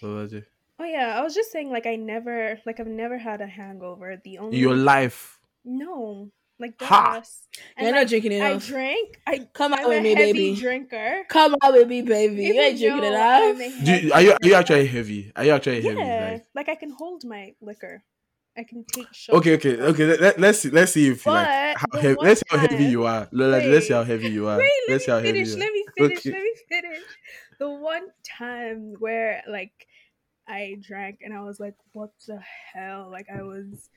What was it? Oh yeah, I was just saying like I never like I've never had a hangover. The only your life no like Ha! das. you're not drinking I enough. drank. I Come I'm out with a me, heavy baby. drinker. Come out with me, baby. You ain't drinking though enough. Do you, are you are you actually heavy are you actually heavy Yeah, like like I can hold my liquor. I can take shots. okay okay okay let, let, let's see let's see if you like But how the heavy, one let's see how heavy time- you are Lola, let's see how heavy you are Wait, let let's see how heavy finish. you are Let me finish. Okay. Let me finish. The one time where like I drank and I was like, "What the hell?" Like I was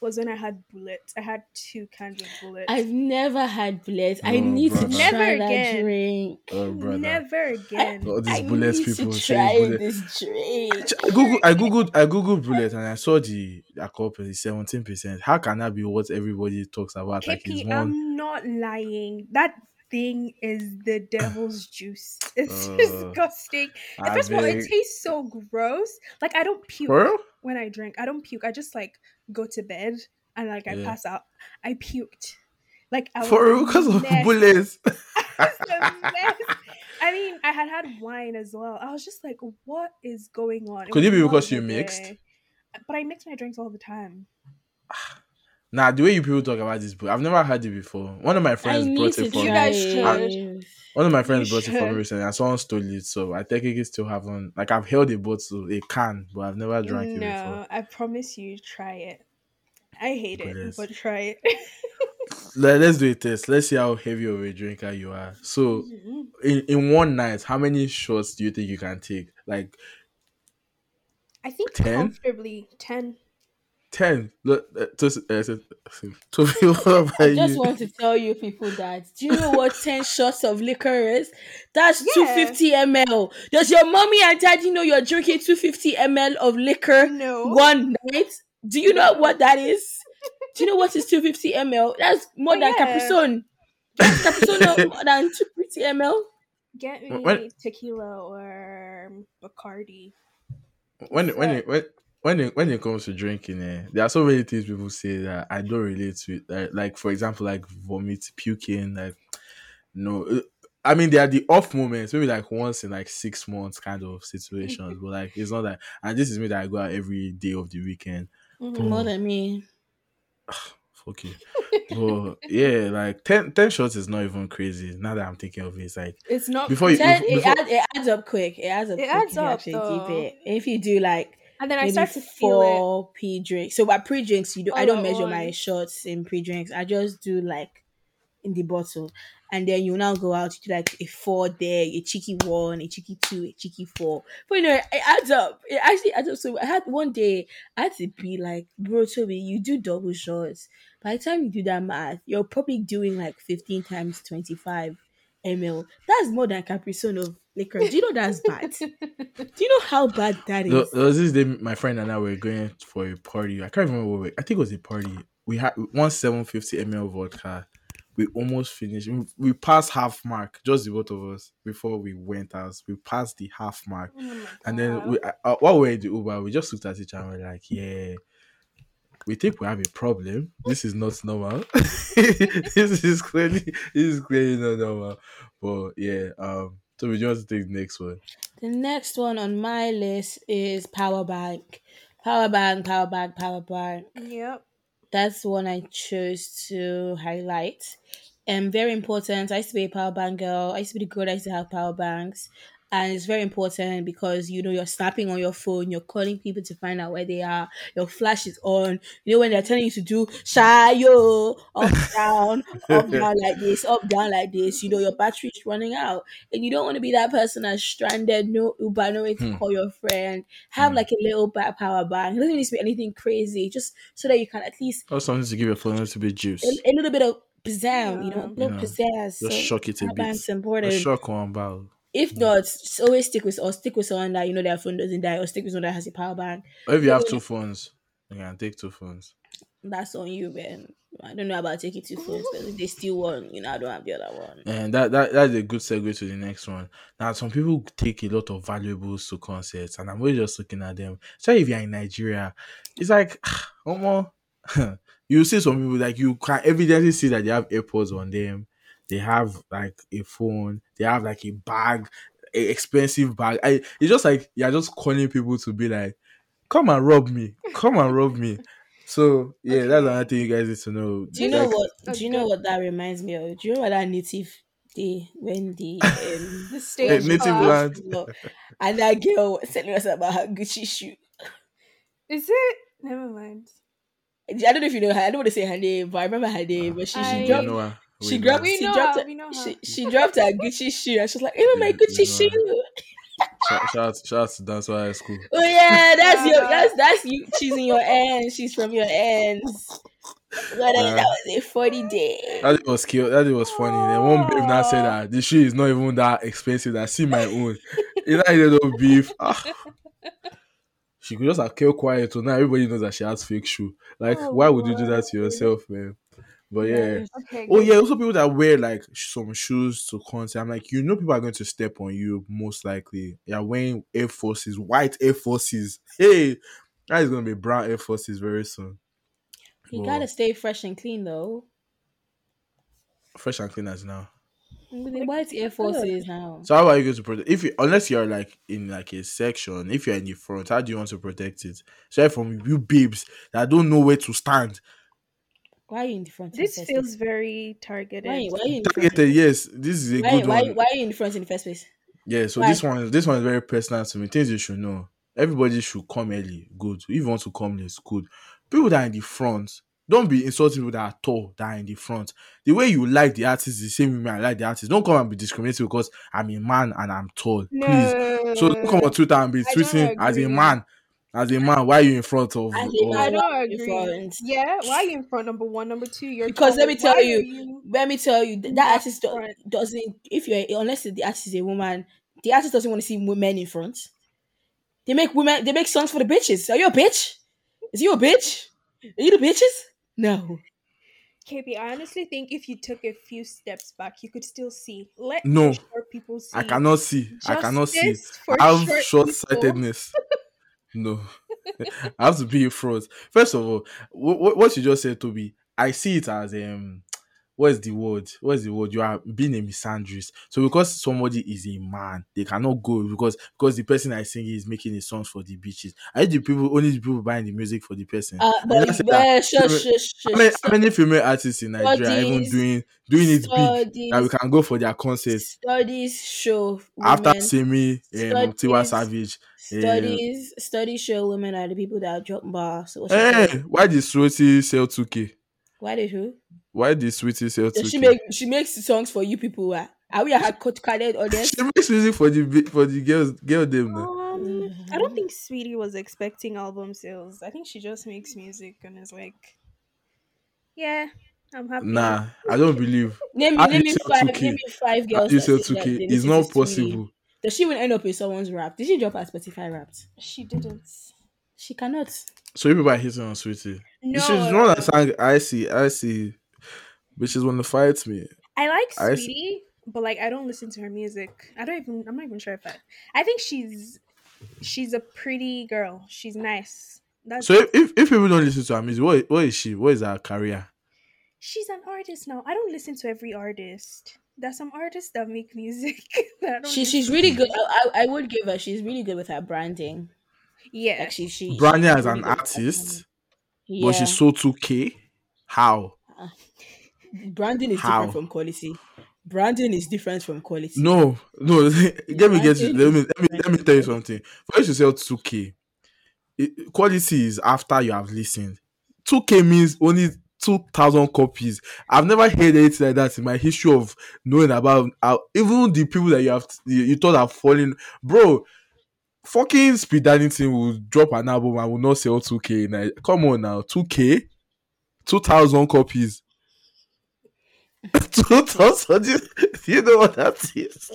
was when I had bullets. I had two cans of bullets. I've never had bullets. I Oh, need brother. to try Never that again. drink. oh brother Never again. all these I bullets need people to try bullet- this drink. I googled, I googled, I googled bullet, and I saw the alcohol is seventeen percent. How can that be what everybody talks about? Like it's Hippie, one. I'm not lying. That thing is the devil's juice. It's Uh, disgusting. And I First of all, it tastes so gross. Like I don't puke For when I drink. I don't puke. I just like go to bed and like I Yeah. pass out. I puked. Like I For was real, a because of mess. bullets. I was mess. I mean, I had had wine as well. I was just like, what is going on? Could it be because you mixed? day. But I mix my drinks all the time. Nah, the way you people talk about this book, I've never heard it before. One of my friends need brought it for You me. Guys try should. it. One of my friends You brought it for me recently, and someone stole it. So I think technically still haven't. Like I've held a bottle, a can, but I've never drank it before. No, I promise you, try it. I hate it, Goodness. but try it. Let, us do a test. Let's see how heavy of a drinker you are. So Mhm. in, in one night, how many shots do you think you can take? Like I think 10? comfortably ten. Ten? Look, uh, to, uh, to, to be what about I just you? want to tell you people that do you know what 10 shots of liquor is? That's Yeah. 250 ml. Does your mommy and daddy know you're drinking 250 ml of liquor No. one night? Do you know what that is? Do you know what is 250 ml? That's more Oh, than yeah. Capri Sun. That's Capri Sun no more than 250 ml. Get me When- tequila or Bacardi. when when it, when when it, when it comes to drinking, eh, there are so many things people say that I don't relate to it. Like, like for example, like vomit, puking, like no. uh, I mean, there are the off moments, maybe like once in like six months kind of situations, but like it's not that. And this is me that I go out every day of the weekend. Mhm. More than me. Fuck you. but yeah, like 10, 10 shots is not even crazy. Now that I'm thinking of it, it's like It's not Before you- Ten- it, before- adds, it adds up quick. It adds up. It quick adds if up, actually though. it. If you do like and then I start to feel it. four p drinks. So by pre drinks, you do. I oh, don't at measure oh. my shots in pre drinks. I just do like in the bottle, and then you now go out. You do like a four there, a cheeky one, a cheeky two, a cheeky four. But you know, it adds up. It actually adds up. So I had one day. I had to be like, bro, Toby, you do double shots. By the time you do that math, you're probably doing like fifteen times twenty five ml. That's more than Capri Sun of liquor. Do you know that's bad? do you know how bad that is? There there was this day, my friend and I were going for a party. I can't remember what we, I think it was a party. We had one 750 ml vodka. We almost finished. We, we passed half mark, just the both of us, before we went out. We passed the half mark. Oh And then we, uh, uh, while we were in the Uber, we just looked at each other and we're like, yeah, we think we have a problem. This is not normal. this is clearly, this is clearly not normal. But yeah, um, so we just take the next one. The next one on my list is power bank. Power bank, power bank, power bank. Yep. That's the one I chose to highlight. And very important. I used to be a power bank girl. I used to be the girl that used to have power banks. And it's very important because you know you're snapping on your phone, you're calling people to find out where they are, your flash is on. You know when they're telling you to do shayo, up down, up down like this, up down like this, you know your battery is running out. And you don't want to be that person that's stranded, no Uber, no way to Hmm. call your friend. Have Hmm. like a little back power bank. It doesn't need to be anything crazy, just so that you can at least Or something to give your phone a little bit juice. a, a little bit of pizzazz, you know, a little Yeah. pizzazz. Just so shock it a power bit. bank's A shock one bow. If mm. not, always stick with or stick with someone that you know their phone doesn't die, or stick with someone that has a power bank. Or if you have two phones, you can take two phones. That's on you, man. I don't know about taking two phones because if they steal one, you know, I don't have the other one. And that, that that's a good segue to the next one. Now, some people take a lot of valuables to concerts, and I'm always just looking at them. So if you're in Nigeria, it's like, oh you see some people like you can evidently see that they have AirPods on them, they have like a phone, they have like a bag, a expensive bag. I, it's just like you're just calling people to be like, come and rob me, come and rob me. So yeah, that's another thing you guys need to know. Do you know what? Do you know good. what that reminds me of? Do you know what that native day when the um, The stage native land. and that girl was telling us about her Gucci shoe. Is it? Never mind. I don't know if you know her. I don't want to say her name, but I remember her name. But she, I- she we dropped know her. She dropped know her. We she know dropped her, her- we know she, she dropped her Gucci shoe and she's like, even my Yeah, Gucci we know shoe. Shout, shout, out, shout out to Dance High School. Oh yeah, that's your Uh, that's that's you. She's in your ends. She's from your ends. But Yeah. that was a funny day. That was cute. That was funny. Then one babe now said that the shoe is not even that expensive. I see my own. It's not even no beef. Ah. She could just have kept quiet. So now everybody knows that she has fake shoe. Like, Oh, why would you do that to yourself, man? But yeah. Okay. Oh good. yeah, also people that wear like some shoes to concert. I'm like, you know, people are going to step on you most likely. You're wearing Air Forces, white Air Forces. Hey, that is gonna be brown Air Forces very soon. You But gotta stay fresh and clean though. fresh and clean as now. White Air Forces now. So how are you going to protect? If you, unless you're like in like a section, if you're in the front, how do you want to protect it? So from you babes that don't know where to stand. Why are you in the front? in This the first feels place? very targeted. Why, why are you in the front? Targeted, yes, this is a Why, good why, one. why are you in the front in the first place? Yeah, so Why? this one, this one is very personal to me. Things you should know. Everybody should come early. Good. If you want to come late, good. People that are in the front, don't be insulting people that are tall that are in the front. The way you like the artist is the same way I like the artist. Don't come and be discriminating because I'm a man and I'm tall. Please. So don't come on Twitter and be I don't tweeting as a man. As a man, why are you in front of? As a of- I don't are you agree. front? Yeah, why are you in front? Number one, number two, you're Because let me tell you, you- Let me tell you, that that artist do- front. doesn't. If you're unless the artist is a woman, the artist doesn't want to see women in front. They make women. They make songs for the bitches. Are you a bitch? Is you a bitch? Are you the bitches? No. KB, I honestly think if you took a few steps back, you could still see. Let No. the short people see. I cannot see. I cannot see. I have short short people. sightedness. no, I have to be fraud. First of all, what, what you just said, Toby, I see it as um, what is the word? What is the word? You are being a misandrist. So because somebody is a man, they cannot go because because the person I sing is making a song for the beaches. I the people only the people buying the music for the person. Uh, but it, that- shush, how many, shush. how many female artists in Nigeria are even doing doing it big that we can go for their concerts Studies show after women, Simi um, Tiwa Savage? eh, studies studies show women are the people that drop bars. So what's Hey, why did Saweetie sell 2K? Why did who? Why did Saweetie sell Does 2K? she make she makes songs for you people? ah? Are we a hard carded audience? She makes music for the bi- for the girls girl them. Um, I don't think Saweetie was expecting album sales. I think she just makes music and is like, yeah, I'm happy. Nah, I don't believe. Name me, How name me five, 2K? name me five girls. do you that sell 2K? It's listen not to Saweetie. possible. Does she even end up in someone's rap? Did she drop her Spotify rap? She didn't. She cannot. So you people are hitting on Saweetie. No, She's one that sang I see, I see. Bitches wanna fight me. I like I see. Saweetie, but like I don't listen to her music. I don't even. I'm not even sure if I. I think she's she's a pretty girl. She's nice. That's So if, if, if people don't listen to her music, what, what is she? What is her career? she's an artist now. I don't listen to every artist. There's some artists that make music. that She listen she's really good. I, I I would give her. She's really good with her branding. Yeah. Like she she. Branding as an good her artist, branding. but she's so 2K. How? branding is How? different from quality. Branding is different from quality. No, no. let me get you. Let me let me let me tell you something. For you to sell two k, it- quality is after you have listened. Two k means only two thousand copies. I've never heard anything like that in my history of knowing about how, even the people that you have you, you thought are falling, bro. Fucking speed Darlington will drop an album and will not sell two k. Come on now, two k, two thousand copies. Two thousand. You, you know what that is?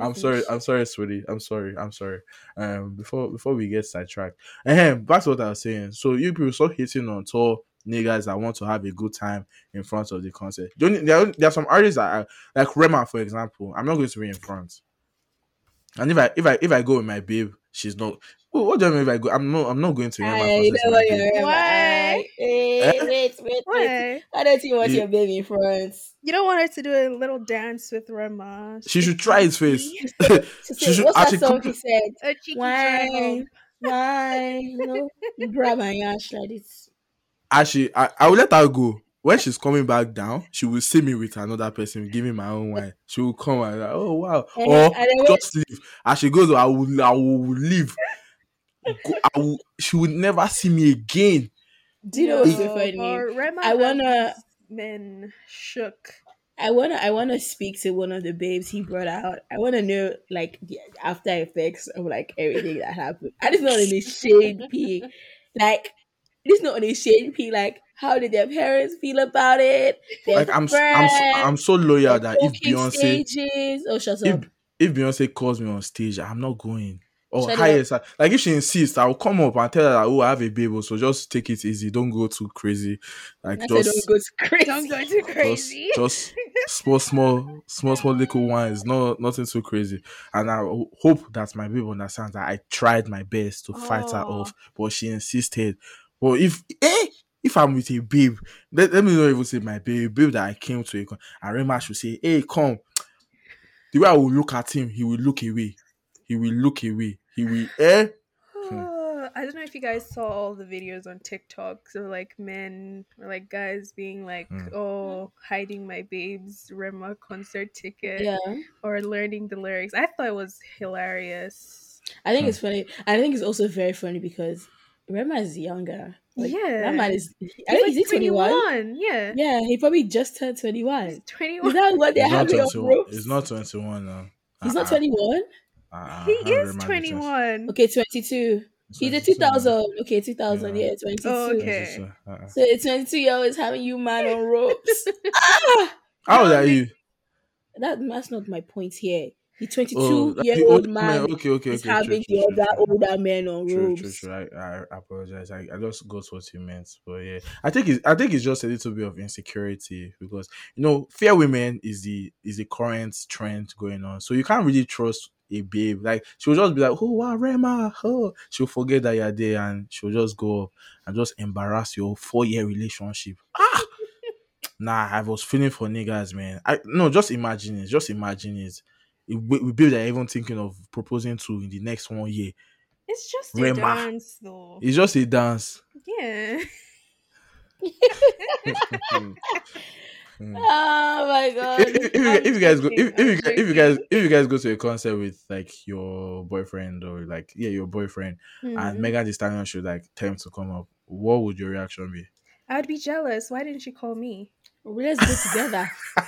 I'm sorry. I'm sorry, Saweetie. I'm sorry. I'm sorry. Um, before before we get sidetracked, um, back to what I was saying. So you people stop hitting on tall niggas that want to have a good time in front of the concert. The There are, there are some artists that are, like Rema, for example. I'm not going to be in front. And if I if I if I go with my babe, she's not. What, what do I mean if I go? I'm not. I'm not going to Rema I concert. know my what you're Why? Why? Wait, Eh? wait, wait, wait. Why? Why don't you want You- your baby in front? You don't want her to do a little dance with Rema. She should try it first. She she said, should what's that actually song come- he said? A cheeky Why? try Why? You know, you grab my ass like this. Actually, I, I will let her go. When she's coming back down, she will see me with another person giving my own wine. She will come and like, oh wow, Eh, or and then when- just leave. As she goes, I will, I will leave. Go, I will, she will never see me again. Do you know what's so funny? I wanna- has been shook. I wanna I wanna speak to one of the babes he brought out. I wanna know like the after effects of like everything that happened. And it's not on a shade P. Like it's not only a shade Like how did their parents feel about it? Their Like I'm, s- I'm, so, I'm so loyal that if Beyonce, stages. Oh shut if up. if Beyonce calls me on stage, I'm not going. Or Shut highest, like if she insists, I'll come up and tell her, that, oh, I have a baby, oh, so just take it easy. Don't go too crazy. Like I just don't go to crazy. Don't go too crazy. Just, just small, small, small, small little ones. No, nothing too crazy. And I hope that my baby understands that I tried my best to fight her off, but she insisted. But if eh, if I'm with a babe, let, let me not even say my babe, babe that I came to a con- and Rema should say, Hey, come. The way I will look at him, he will look away. He will look away. He will eh. I don't know if you guys saw all the videos on TikTok. So like men or like guys being like, Mm. "Oh, hiding my babe's Rema concert ticket," Yeah. or learning the lyrics. I thought it was hilarious. I think it's funny. I think it's also very funny because Rema is younger. Like, Yeah. That man is I think like is 21? Yeah, Yeah, he probably just turned 21. He's twenty Is that what they're not, having on 21, ropes? he's not 21 now. He's not Uh-uh. 21? Uh-uh. He How is Rema twenty one. Okay, 22. He's a 2000. Okay, 2000. Yeah. Yeah, 22. Oh, okay. 22, uh-uh. So a 22 year old is having you man on ropes. ah! How old are you? That, that's not my point here. The 22 Oh, year the old old man Okay, okay, is okay. Having true, the true, other true. older men on True, robes. true, true. I, I apologize. I, I just got what you meant, but yeah, I think it's I think it's just a little bit of insecurity because you know fair women is the is the current trend going on, so you can't really trust a babe. Like she'll just be like, "Oh wow, Rema," oh, she'll forget that you're there and she'll just go up and just embarrass your four year relationship. Ah, nah, I was feeling for niggas, man. I no, just imagine it. Just imagine it. We, we babe that even thinking of proposing to in the next one year. It's just a dance, though. It's just a dance. Yeah. Hmm. Oh my god. if, if, if, you- if you guys go, if, you, guys- if you guys if you guys go to a concert with like your boyfriend or like yeah your boyfriend and Mhm. Megan Thee Stallion should like tell him to come up, what would your reaction be? I'd be jealous. Why didn't you call me? Let's go together.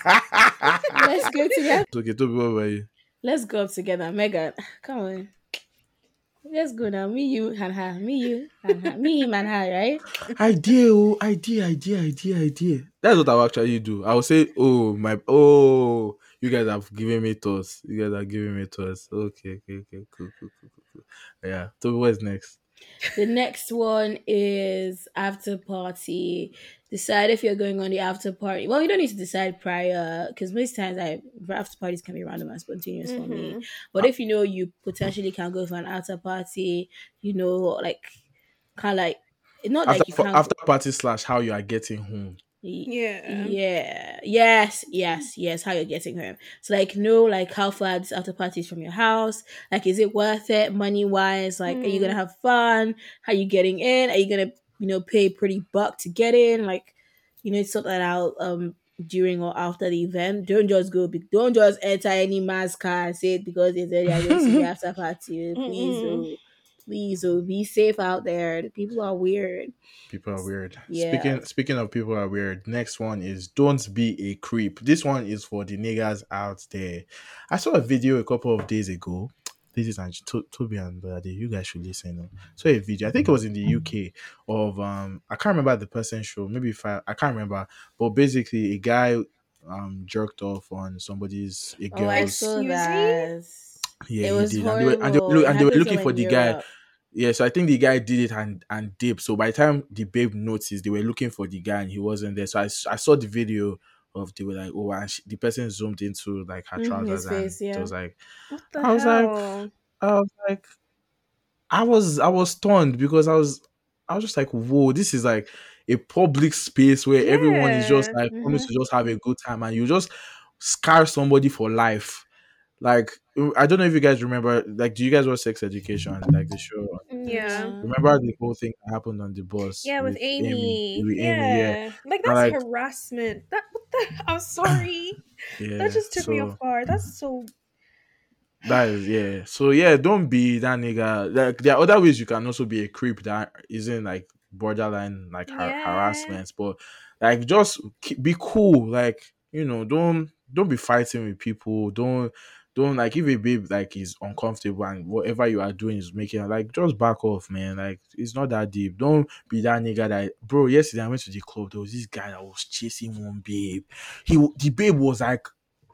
Let's go together. okay, Toby, what about you? Let's go up together. Megan, come on. Let's go now. Me, you, and her. Me, you, and her. Me, him, and her, right? Idea, oh, idea, idea, idea, idea. That's what I'll actually do. I'll say, oh my, oh, you guys have given me thoughts. You guys are giving me thoughts. Okay, okay, okay, cool, cool, cool, cool, cool. Yeah, Toby, what's next? The next one is after party. Decide if you're going on the after party. Well, you don't need to decide prior because most times I after parties can be random and spontaneous for me. Mhm. But if you know you potentially can go for an after party, you know, like kind of like not After, like you can't after party slash how you are getting home. Yeah. Yeah. Yes. Yes. Yes. How you're getting home. So like no, like how far this after party is from your house. Like is it worth it money wise? Like are you gonna Mm. have fun? How you getting in? Are you gonna you know pay pretty buck to get in? Like you know sort that out um during or after the event. Don't just go. Be- don't just enter any mass car and say it because it's said they're going to the after party. Please, Mm-mm. oh, please, oh, be safe out there. The people are weird. People are weird. Yeah. Speaking speaking of people are weird, next one is don't be a creep. This one is for the niggas out there. I saw a video a couple of days ago. This is and to- Toby and Brother, you guys should listen. oh. Saw a video. I think it was in the UK of um I can't remember the person show. Maybe if I I can't remember, but basically a guy um jerked off on somebody's a Oh, I girl's saw Excuse me? that. yeah it he was did. horrible. And they were, and they, were- and they were looking for the in guy. Yeah, so I think the guy did it and and dipped. So by the time the babe noticed, they were looking for the guy and he wasn't there. So I, I saw the video of they were like, oh, and she, the person zoomed into like her Mhm, trousers his and yeah. it was like, I was like- I was like, I was I was stunned because I was I was just like, whoa, this is like a public space where everyone is just like promised mhm. to just have a good time and you just scar somebody for life. Like I don't know if you guys remember, like, do you guys watch Sex Education, like the show? Mm-hmm. Yeah. Remember the whole thing that happened on the bus? Yeah, with, Amy. with yeah. Amy, yeah, Like And, that's like- harassment. That what the I'm sorry. yeah. that just took me so- off guard. That's so That is yeah. So yeah, don't be that nigga. Like there are other ways you can also be a creep that isn't like borderline like har- Yeah. harassment, but like just be cool. Like you know, don't don't be fighting with people. Don't don't like if a babe like is uncomfortable and whatever you are doing is making like just back off, man. Like it's not that deep. Don't be that nigga that bro. Yesterday I went to the club. There was this guy that was chasing one babe. He the babe was like,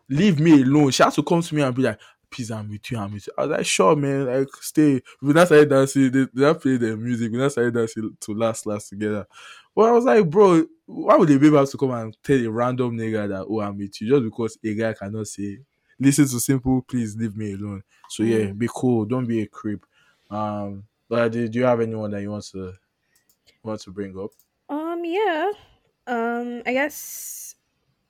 leave me alone. She had to come to me and be like please I'm with you, I'm with you. I was like, sure, man, like stay. We not started dancing, they, they not play the music, we not started dancing to last last together. Well, I was like, bro, why would the baby have to come and tell a random nigga that oh I'm with you just because a guy cannot say listen to simple, please leave me alone. So yeah, be cool, don't be a creep. Um but do, do you have anyone that you want to want to bring up? um yeah. Um I guess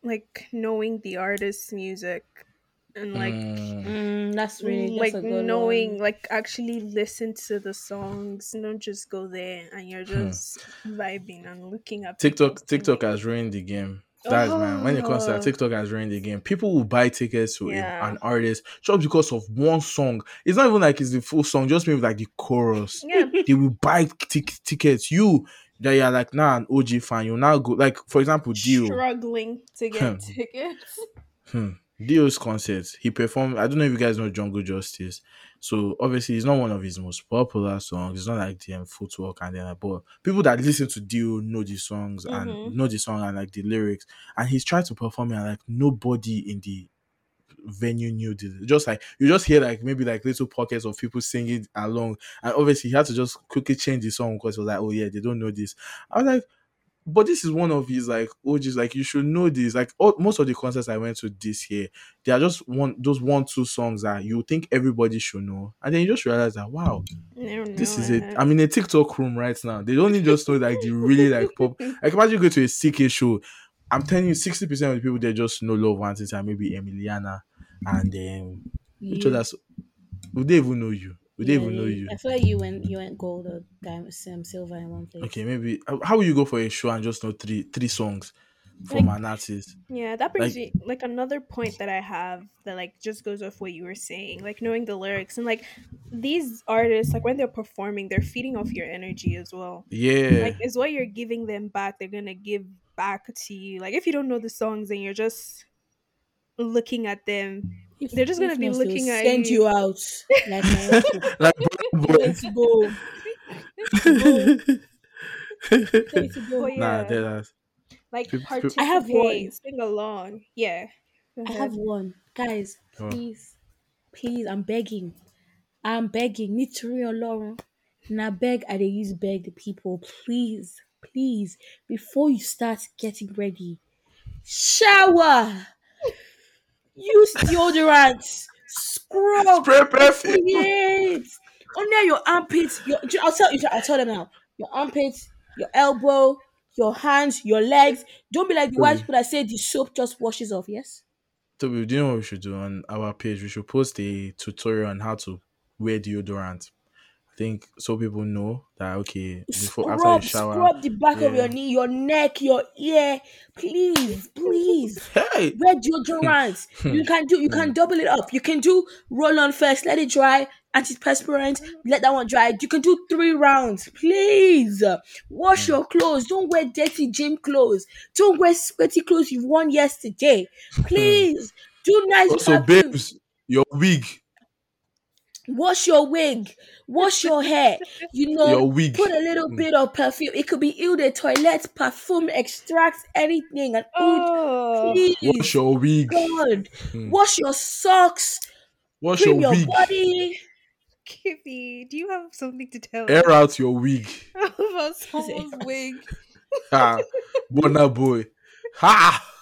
like knowing the artist's music and like Mm, Mm, that's really like that's a good knowing one. like actually listen to the songs don't just go there and you're just vibing and looking at Hmm. TikTok TikTok has ruined the game. That's man. When it comes to that, Oh. TikTok has ruined the game. People will buy tickets to a- an artist just because of one song. It's not even like it's the full song, just maybe like the chorus. yeah they will buy tic- tickets. You that you're like now an OG fan, you now go like for example, Dio. struggling to get tickets Hmm. Dio's concert, he performed. I don't know if you guys know Jungle Justice. So obviously, it's not one of his most popular songs. It's not like the um, footwork and then, but people that listen to Dio know the songs and Mhm. know the song and like the lyrics. And he's trying to perform it, and like nobody in the venue knew this. Just like you just hear like maybe like little pockets of people singing along, and obviously he had to just quickly change the song because it was like, oh yeah, they don't know this. I was like, but this is one of his like OGs. Like you should know this. Like all, most of the concerts I went to this year, they are just one those one two songs that you think everybody should know, and then you just realize that wow, this is it. I'm in a TikTok room right now. They don't just know like the really like pop. Like imagine you go to a CKay show. I'm telling you, sixty percent of the people they just know Love Nwantiti and maybe Emiliana, and um, then which You- others would they even know you? Would they yeah, even know you? I feel like you went you went gold or diamond, um, silver in one place. Okay, maybe how- how will you go for a show and just know three three songs from Like- an artist? Yeah, that brings Like- me like another point that I have that like just goes off what you were saying, like knowing the lyrics and like these artists, like when they're performing, they're feeding off your energy as well. Yeah, Like is what you're giving them back, they're gonna give back to you. Like if you don't know the songs and you're just looking at them, If- They're just gonna be looking at send you. you out like my like Let's go. Let's go. Oh, nah, yeah, dead ass. like Peop- peop- participate, I have one. sing along. Yeah. Go I have one. Guys, Oh. please, please, I'm begging. I'm begging. Need to Nítorí Ọlọ́run. Now beg, I dey use beg the people. Please, please, before you start getting ready, shower. Use deodorant. Scrub. Spray perfume. Under your armpits. Your, I'll tell you. I'll tell them now. Your armpits, your elbow, your hands, your legs. Don't be like the white people that say the soap just washes off. Yes. Toby, do you know what we should do on our page? We should post a tutorial on how to wear deodorant. Think so people know that okay before after you shower. scrub the back of your knee, your neck, your ear. Please, please. Hey, Wear deodorant. Hmm. you can do. You can hmm. double it up. You can do roll on first, let it dry, antiperspirant, let that one dry. You can do three rounds. Please wash hmm. your clothes. Don't wear dirty gym clothes. Don't wear sweaty clothes you've worn yesterday. Please do nice. also perfume. babes, your wig, Wash your wig. Wash your hair. You know, your wig. put a little Mm. bit of perfume. It could be eau de toilette, perfume, extracts, anything. And oud, Oh, please, Wash your wig. God, Mm. wash your socks, Wash your your wig. body. Kippy, do you have something to tell Air out your wig. about someone's wig? Ha, Bonner boy. Ha!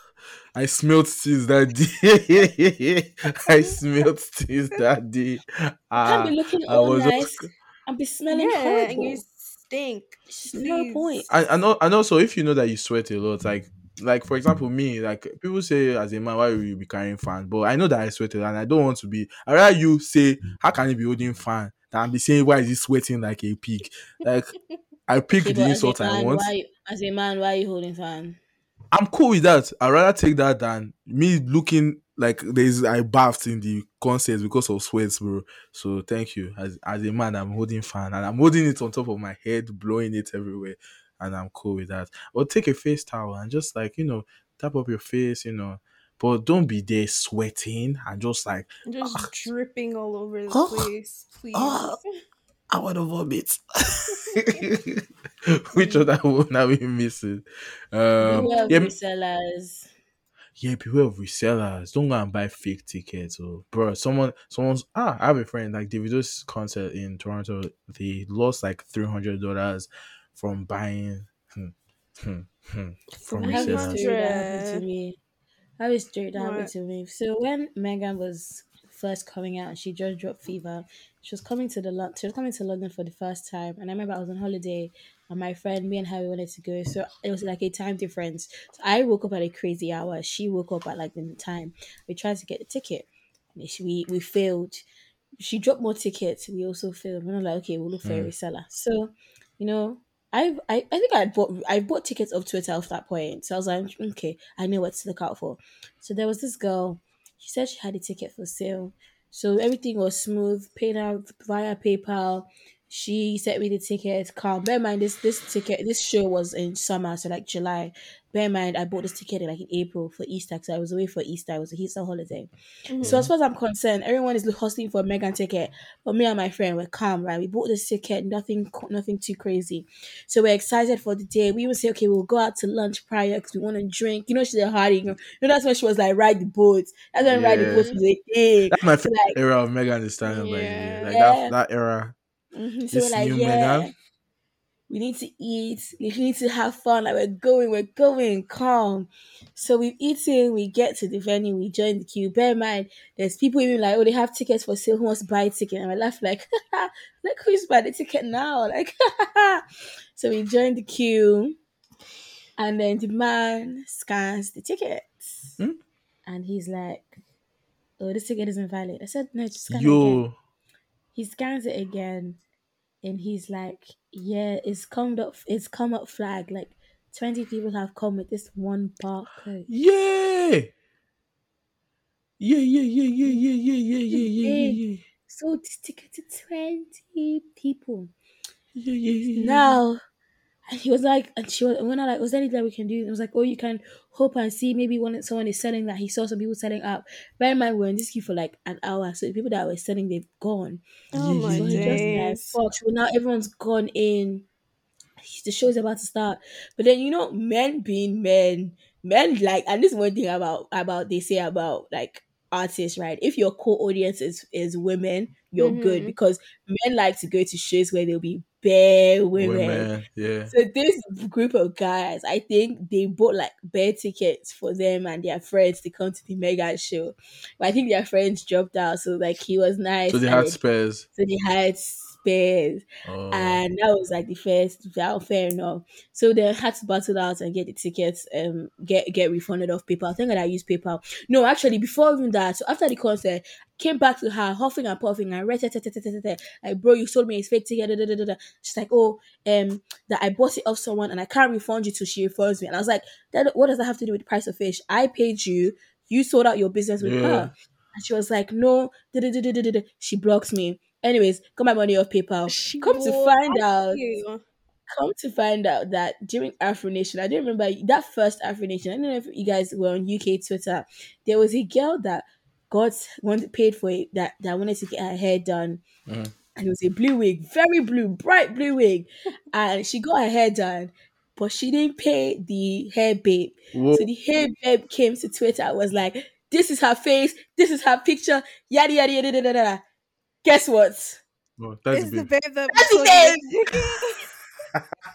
I smelled tears that day. I smelled tears that day. Can't Ah, be looking I all was nice just- and be smelling Yeah, and horrible. you stink. It's no point. and, and al- and also if you know that you sweat a lot, like like for example me, like people say as a man, why will you be carrying fan? But I know that I sweat a lot and I don't want to be. I rather you say, how can you be holding fan? Than be saying why is he sweating like a pig? Like I pick Okay, the but as insult I want. why, as a man, why are you holding fan? I'm cool with that. I'd rather take that than me looking like there's I bathed in the concert because of sweats, bro. So thank you. As as a man, I'm holding fan and I'm holding it on top of my head, blowing it everywhere, and I'm cool with that. Or take a face towel and just like you know, tap up your face, you know. But don't be there sweating and just like Just Ah. dripping all over the Ah. place, please. Ah. I want to vomit. Which other one are we missing? Um, Beware of yeah, resellers. yeah, beware of resellers. Don't go and buy fake tickets. Or bro, someone, someone's ah, I have a friend like Davido's concert in Toronto. They lost like three hundred dollars from buying hmm, hmm, hmm, from I have a resellers. story that happened to me. I have a story that happened to me. So when Megan was first coming out, she just dropped fever. She was coming to the she was coming to London for the first time, and I remember I was on holiday, and my friend, me and her, we wanted to go. So it was like a time difference. So I woke up at a crazy hour. She woke up at like the time. We tried to get the ticket, and she, we we failed. She dropped more tickets. We also failed. We're not like okay, we'll look for a Mm. reseller. So you know, I I I think I bought I bought tickets up to it at that point. So I was like, okay, I know what to look out for. So there was this girl. She said she had a ticket for sale. So everything was smooth, paid out via PayPal. She sent me the ticket. Calm. Bear in mind this this ticket this show was in summer, so like July. Bear in mind I bought this ticket in like in April for Easter because I was away for Easter. It was a Easter holiday. So mm-hmm. as far as I'm concerned, everyone is hustling for a Megan ticket. But me and my friend were calm, right? We bought this ticket, nothing nothing too crazy. So we're excited for the day. We even say, okay, we'll go out to lunch prior because we want to drink. You know, she's a hardy. You know, You know, that's when she was like, ride the boat. That's when ride the Yeah. boat was a thing. That's my So, like, era of Megan Thee Stallion, by the way. Yeah. Like Yeah. that, that era. Mhm, So like, new yeah. We need to eat, we need to have fun. Like we're going, we're going, calm. So we've eaten, we get to the venue, we join the queue. Bear in mind, there's people even like, oh, they have tickets for sale. Who wants to buy a ticket? And I laugh like, look who's buying the ticket now. Like, so we join the queue, and then the man scans the tickets, Hmm? and he's like, oh, this ticket isn't valid. I said, no, just scan it again Yo. he scans it again and he's like yeah it's come up it's come up flag like 20 people have come with this one barcode Yeah. Yeah, yeah, yeah, yeah, yeah, yeah, yeah, yeah, yeah, yeah, yeah. so this ticket to 20 people yeah, yeah, yeah. now and he was like and she was and when I like was there anything that we can do and I was like oh you can hope and see maybe when someone is selling that he saw some people selling up bear in mind we're in this queue for like an hour so the people that were selling they've gone Oh my So he just like, days. fuck. So now everyone's gone in. The show's about to start. But then you know, men being men, men like, and this is one thing about about they say about like artists, right? If your core audience is is women, you're good Mhm. because men like to go to shows where there'll be bare women. Women, yeah. So this group of guys, I think they bought like bare tickets for them and their friends to come to the mega show. But I think their friends dropped out, so like he was nice. So they had spares. so they had spares Oh. and that was like the first well, fair enough. So they had to battle out and get the tickets um get get refunded off PayPal. I think that I used PayPal. No actually before even that so after the concert came back to her huffing and puffing and re- like bro you sold me a fake ticket da, da, da, da, da. she's like oh um that I bought it off someone and I can't refund you till she refunds me. And I was like that what does that have to do with the price of fish? I paid you you sold out your business with Yeah. her. And she was like no she blocks me anyways got my money off PayPal She come to find out you. come to find out that during Afro Nation, I don't remember that first Afro Nation. I don't know if you guys were on UK Twitter. There was a girl that got wanted paid for it that that wanted to get her hair done. Mhm. And it was a blue wig, very blue, bright blue wig. and she got her hair done, but she didn't pay the hair babe. Whoa. So the hair babe came to Twitter and was like, This is her face, this is her picture, yada yada yada yada yada. Guess what? Oh, that's It's the the babe that That's the sold babe. you.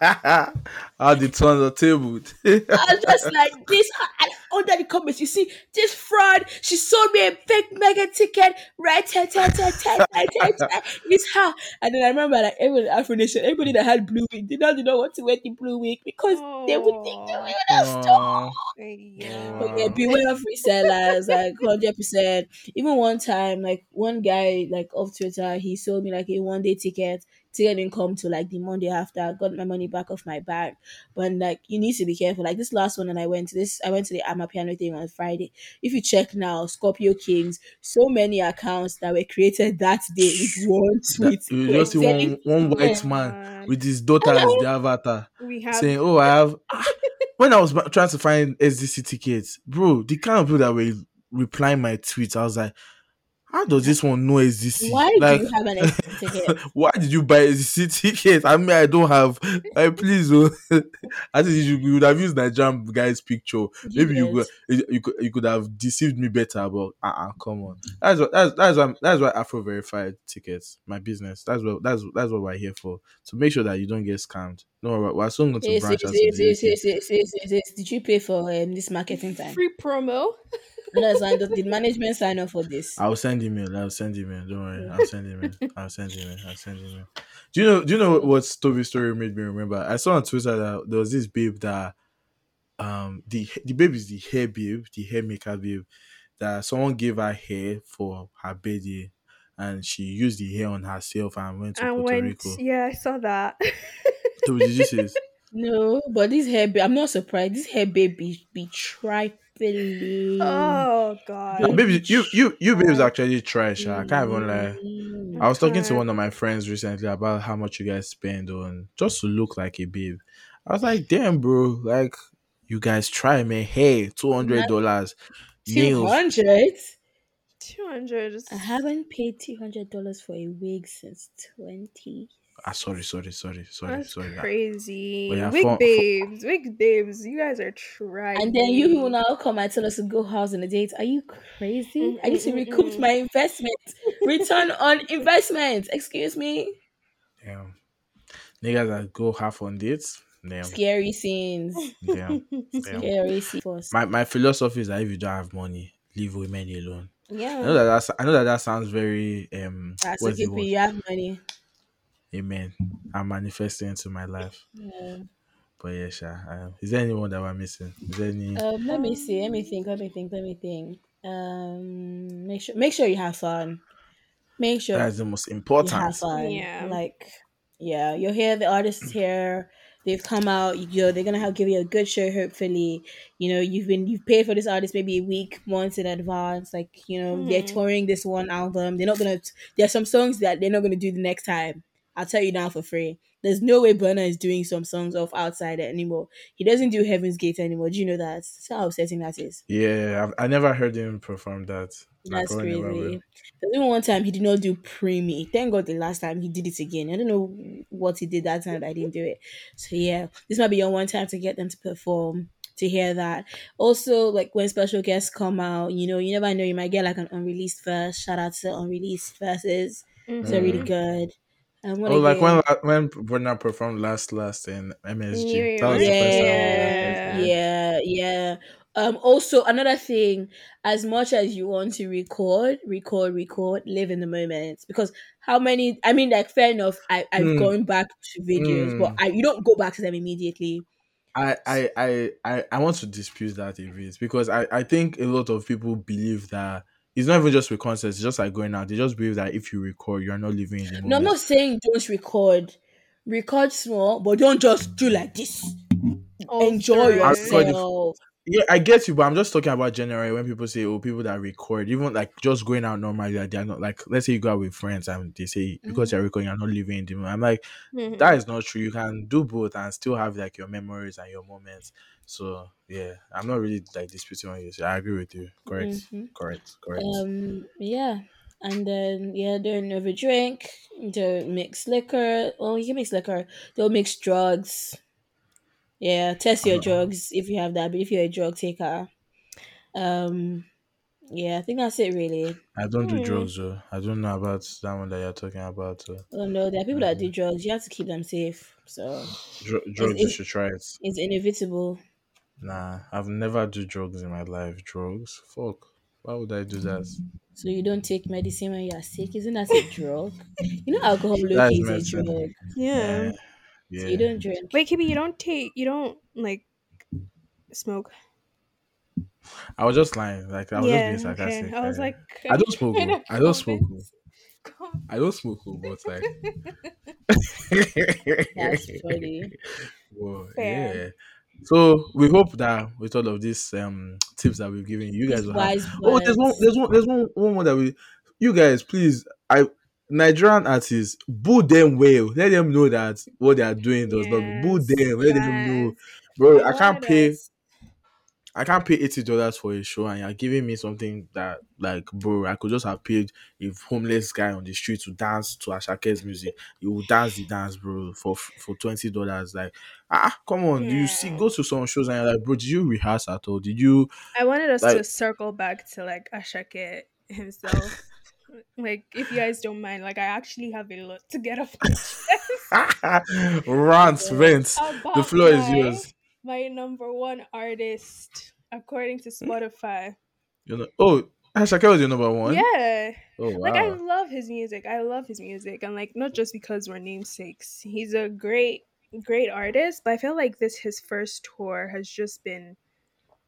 How the tons are tabled. I was just like this and under the comments you see this fraud she sold me a fake mega ticket right it's her and then I remember like everyone in Afro Nation everybody that had blue wig did not did not want to wear the blue wig because they would think they would have stolen Aw. Yeah. but yeah, beware of resellers, like hundred percent. Even one time, like one guy, like off Twitter, he sold me like a one day ticket. Didn't come to like the Monday after. I got my money back off my bag, but like you need to be careful. Like this last one, and I went to this. I went to the Amapiano thing on Friday. If you check now, Scorpio Kings, so many accounts that were created that day with one tweet. You just see one, one white man with his daughter as the avatar We have saying, "Oh, I have." Ah, when I was trying to find SDC tickets, bro, the kind of people that were replying my tweets, I was like, "How does this one know SDC? Why like, do you have an extra ticket? why did you buy SDC tickets? I mean, I don't have. Like, please, oh. I think you, you would have used Nigerian guy's picture. Maybe you could, you could you could have deceived me better, but uh, uh come on. That's what that's that's why that's why Afro verified tickets, my business. That's what that's that's what we're here for. To make sure that you don't get scammed. No, we're, we're soon going to Yes, branch yes, out to yes, the yes, UK. yes, yes, yes, yes, yes. Did you pay for um, this marketing time? free promo. No, so did management sign up for this? I'll send email. I'll send email. Don't worry. I'll send email. I'll send email. I'll send email. Do you know? Do you know what, what Toby's story made me remember? I saw on Twitter that there was this babe that, um, the the babe is the hair babe, the hair maker babe, that someone gave her hair for her birthday, and she used the hair on herself and went to and Puerto went. Rico. Yeah, I saw that. Toby, did you see this? No, but this hair babe, I'm not surprised. This hair baby be, be trifling. oh God. Baby, you you you babes actually trash. Ah, I can't even lie. I was talking to one of my friends recently about how much you guys spend on just to look like a babe. I was like, damn, bro, like you guys try, man. Hey, two hundred dollars, Two nails. hundred. Two hundred. I haven't paid two hundred dollars for a wig since twenty. Ah, sorry, sorry, sorry, sorry, That's sorry. crazy. Yeah, wig for- for- babes, wig babes. You guys are trying. And then you will now come and tell us to go house on a date. Are you crazy? I need to recoup mhm. my investment. Return on investment. Excuse me. Damn. Niggas that go half on dates. Damn. Scary scenes. Damn. Damn. Scary scenes. My my philosophy is that if you don't have money, leave women alone. Yeah. I know Yeah. that that's, I know that that sounds very um That's what's okay. the word? You have money. Amen. I'm manifesting into my life. Yeah. But yeah, sure. Um, is there anyone that we're missing? Is there any? Um, let me see. Let me think. Let me think. Let me think. Um, make sure make sure you have fun. Make sure That's the most you have important. fun. Yeah. Like, yeah, you're here. The artist is here. They've come out. You know, they're gonna have give you a good show. Hopefully, you know you've been you've paid for this artist maybe a week, months in advance. Like, you know, they're Mhm. touring this one album. They're not gonna. There's some songs that they're not gonna do the next time. I'll tell you now for free. There's no way Burna is doing some songs off outside anymore. He doesn't do Heaven's Gate anymore. Do you know that? That's how upsetting that is. Yeah, I've, I never heard him perform that. That's will. crazy. There's even one time he did not do Preemie. Thank God the last time he did it again. I don't know what he did that time, I didn't do it. So yeah, this might be your one time to get them to perform. To hear that. Also, like when special guests come out, you know, you never know, you might get like an unreleased verse. Shout out to unreleased verses. Mhm. They're really good. And Oh, like again? when when Burna performed last last in MSG. Yeah, that was the first time. yeah. yeah yeah um also another thing as much as you want to record record record live in the moment because how many i mean like fair enough i i've Mm. gone back to videos but Mm. i you don't go back to them immediately I, I, I, I, I want to dispute that a bit because I, I think a lot of people believe that it's not even just with concerts, it's just like going out. They just believe that if you record, you're not living in the moment. no i'm not saying don't record record small but don't just do like this enjoy Also, record yourself Yeah, I get you, but I'm just talking about generally when people say, "Oh, people that record, even like just going out normally, like they're not like." Let's say you go out with friends and they say because you're recording, you're not living in the moment. I'm like, Mhm. that is not true. You can do both and still have like your memories and your moments. So yeah, I'm not really like disputing on you. So I agree with you. Correct, Mhm. correct, correct. Um, yeah. And then yeah, don't overdrink, don't mix liquor. Well, you can mix liquor. Don't mix drugs. Yeah, test your drugs if you have that, but if you're a drug taker. Um yeah, I think that's it really. I don't do Hmm. drugs though. I don't know about that one that you're talking about. So. Oh no, there are people that do drugs. You have to keep them safe. So Dr- drugs, you should try it. it's inevitable. Nah, I've never do drugs in my life. Drugs, fuck. Why would I do that? So you don't take medicine when you are sick. Isn't that a drug? You know alcohol low is is a drug. Yeah. So yeah. you don't drink. Wait, Kibi, you don't take, you don't like smoke. I was just lying. Like I was yeah. just being sarcastic. okay. I was like, I don't smoke. kind oh. of I don't smoke. oh. I don't smoke, oh, but like. That's funny. Whoa, Fair. yeah. So we hope that with all of these um tips that we've given you, you guys will have. Oh, there's one. There's one. There's one. One more that we. You guys, please. I Nigerian artists boo them well. Let them know that what they are doing does not boo them. Let them know, yes. bro. I can't pay. I can't pay eighty dollars for a show, and you're giving me something that, like, bro, I could just have paid a homeless guy on the street to dance to Asake's music. You will dance the dance, bro, for for twenty dollars. Like, ah, come on, you see, go to some shows and you're like, bro, did you rehearse at all? Did you? I wanted us to circle back to like Asake himself. like, if you guys don't mind, like I actually have a lot to get off my chest. rants, rents. The floor is yours. My number one artist, according to hmm? Spotify. You know, oh, Asake was your number one. Yeah. Oh wow. Like I love his music. I love his music. And like not just because we're namesakes. He's a great great artist, but I feel like this his first tour has just been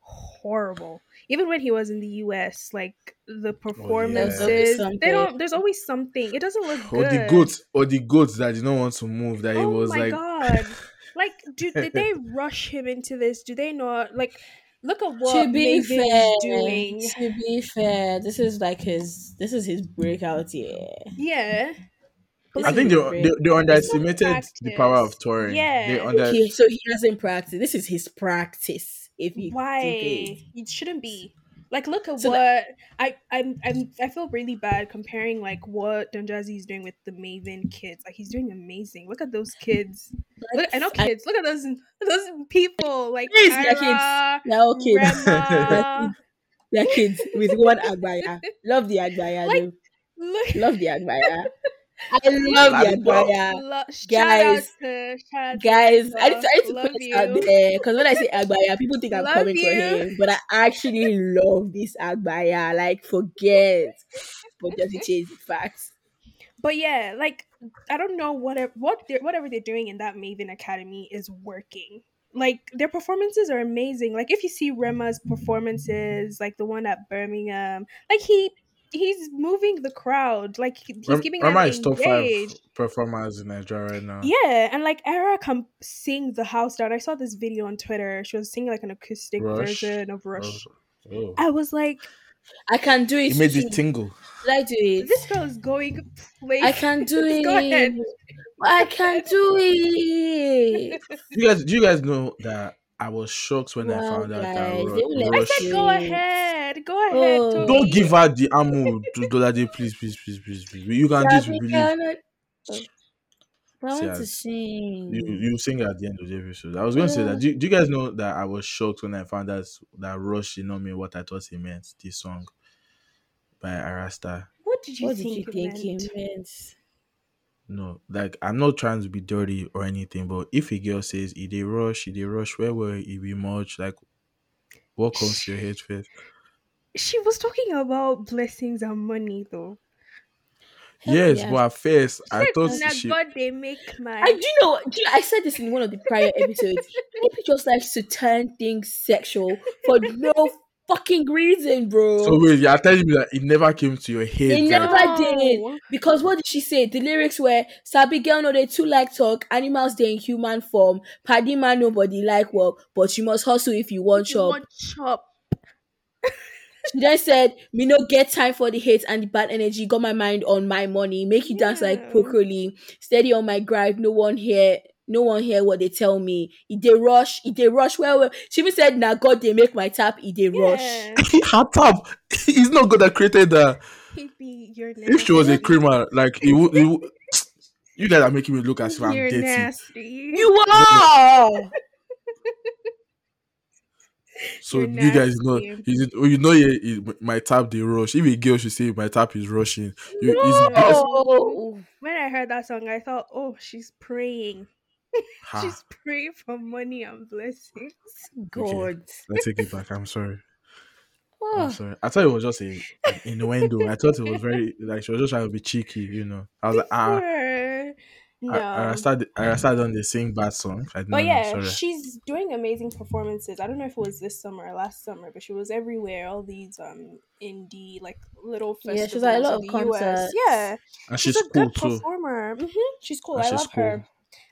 horrible. Even when he was in the US, like the oh, performances, something. they don't there's always something. It doesn't look or good. the goats, or the goats that did not want to move. That it Oh was my like, god. Like do, did they rush him into this? Do they not like look at what to what be Mavin fair, doing. to be fair, this is like his this is his breakout year. Yeah. This I think they, they, they underestimated the power of practice. touring. Yeah. They under, Okay, so he doesn't practice. This is his practice. If you why think it. it shouldn't be like look at So what I I'm, I'm I feel really bad comparing like what Don Jazzy is doing with the Mavin kids. Like he's doing amazing. Look at those kids. Look, I know kids. Look at those those people. Like Yes, they're kids. They're all kids. They're kids with one agbaya. Love the agbaya. Like. Look, Love the agbaya. I love the agbaya. lo- guys, to, shout to Guys, I need to, I need to put this out there because when I say Agbaya, people think I'm Love coming for you. him, but I actually love this Agbaya. Like, forget, but just to change the facts. But yeah, like I don't know whatever what they're, whatever they're doing in that Mavin Academy is working. Like their performances are amazing. Like if you see Rema's performances, like the one at Birmingham, like he he's moving the crowd. Like he's Rem- keeping Rema them is top five engaged. performers in Nigeria right now. Yeah, and like Ayra can sing the house down. I saw this video on Twitter. She was singing like an acoustic Rush. version of Rush. Oh. I was like, I can do it. It made too. it tingle. Did I do it? this girl is going places. I can do it. Go ahead. I can do it. You guys, do you guys know that I was shocked when I Wow, found out that they Ru- I Rush. said, go ahead, go ahead. Oh. Don't give her the ammo to Lolade, please, please, please, please, please. You can do it with believe. cannot-. I See, want to sing. You you sing at the end of the episode. I was going to say that. Do, do you guys know that I was shocked when I found out that Rush did not mean what I thought he meant? This song by Ayra Starr. What did you what did think you it think he meant? Meant? No, like I'm not trying to be dirty or anything, but if a girl says he did rush, he did rush, where will he be much? Like, what comes to your head first? She was talking about blessings and money, though. Hell yes, yeah. but at first I thought "Na she. God they make my. I do you know. Do you, I said this in one of the prior episodes. People just likes to turn things sexual for no fucking reason, bro. So wait, you're telling me that it never came to your head It that never did. Because what did she say? The lyrics were Sabi girl no they too like talk, animals they in human form, paddy man nobody like work, but you must hustle if you want You chop. want chop. She then said, Me no get time for the hate and the bad energy, got my mind on my money, make you dance like Yeah. broccoli, steady on my grind, no one here. No one hear what they tell me. If they rush, if they rush, well, well. She even said, "Now God, they make my tap. If they rush." Yeah. her tap. He's not good that created that. Baby, you're nasty. If she was a criminal, like it would, it would you guys are making me look as if I'm you're dirty. nasty. You are. So You're you guys know, nasty. is it, oh, you know, yeah, it, my tap they rush. If a girl should say my tap is rushing, you, it's best. No. when I heard that song, I thought, oh, she's praying. Ha, She's praying for money and blessings. God. let's take it back. I'm sorry. Oh. I'm sorry. I thought it was just a an innuendo. I thought it was very like she was just trying to be cheeky, you know. I was like, ah, Sure. No. I, I started, I started on the sing bad song. I But know, yeah, sorry. she's doing amazing performances. I don't know if it was this summer or last summer, but she was everywhere. All these um indie like little Yeah, festivals she's at a lot of the US. concerts. Yeah, and she's, she's, a cool good too. performer. Mm-hmm. She's cool. And I she's love cool. her.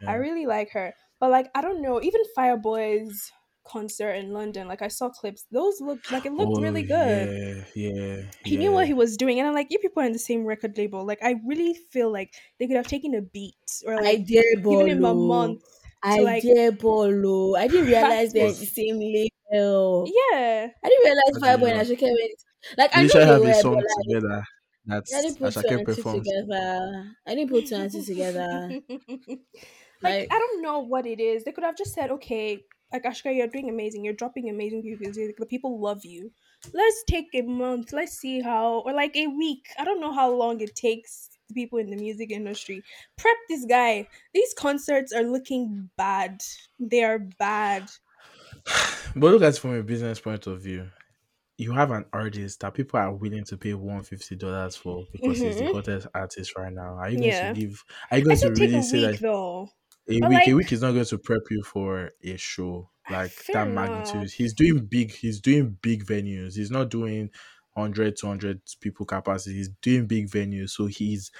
I really like her. But like, I don't know. Even Fireboy's concert in London, like I saw clips. Those looked like it looked Oh, really good. Yeah, yeah. He knew what he was doing, and I'm like, you people are in the same record label. Like, I really feel like they could have taken a beat or I like dare given him a Bolo. month. I like- dare Bolo. I didn't realize they're the same label. Yeah, I didn't realize How did Fireboy and know? Asake went. Like I They know should they have were, a but like together. That's I didn't put two Asake and two together. I didn't put two and two together. like Like I don't know what it is. They could have just said, okay, like Asake, you're doing amazing. You're dropping amazing people. The people love you. Let's take a month. Let's see how, or like a week. I don't know how long it takes the people in the music industry. Prep this guy. These concerts are looking bad. They are bad. But look at it from a business point of view. You have an artist that people are willing to pay one fifty dollars for because he's the Mhm. hottest artist right now. Are you going Yeah. to give? Are you going to really a say week that though. a But, week? a week is not going to prep you for a show like that enough. magnitude. He's doing big. He's doing big venues. He's not doing 100, 200 people capacity. He's doing big venues. So he's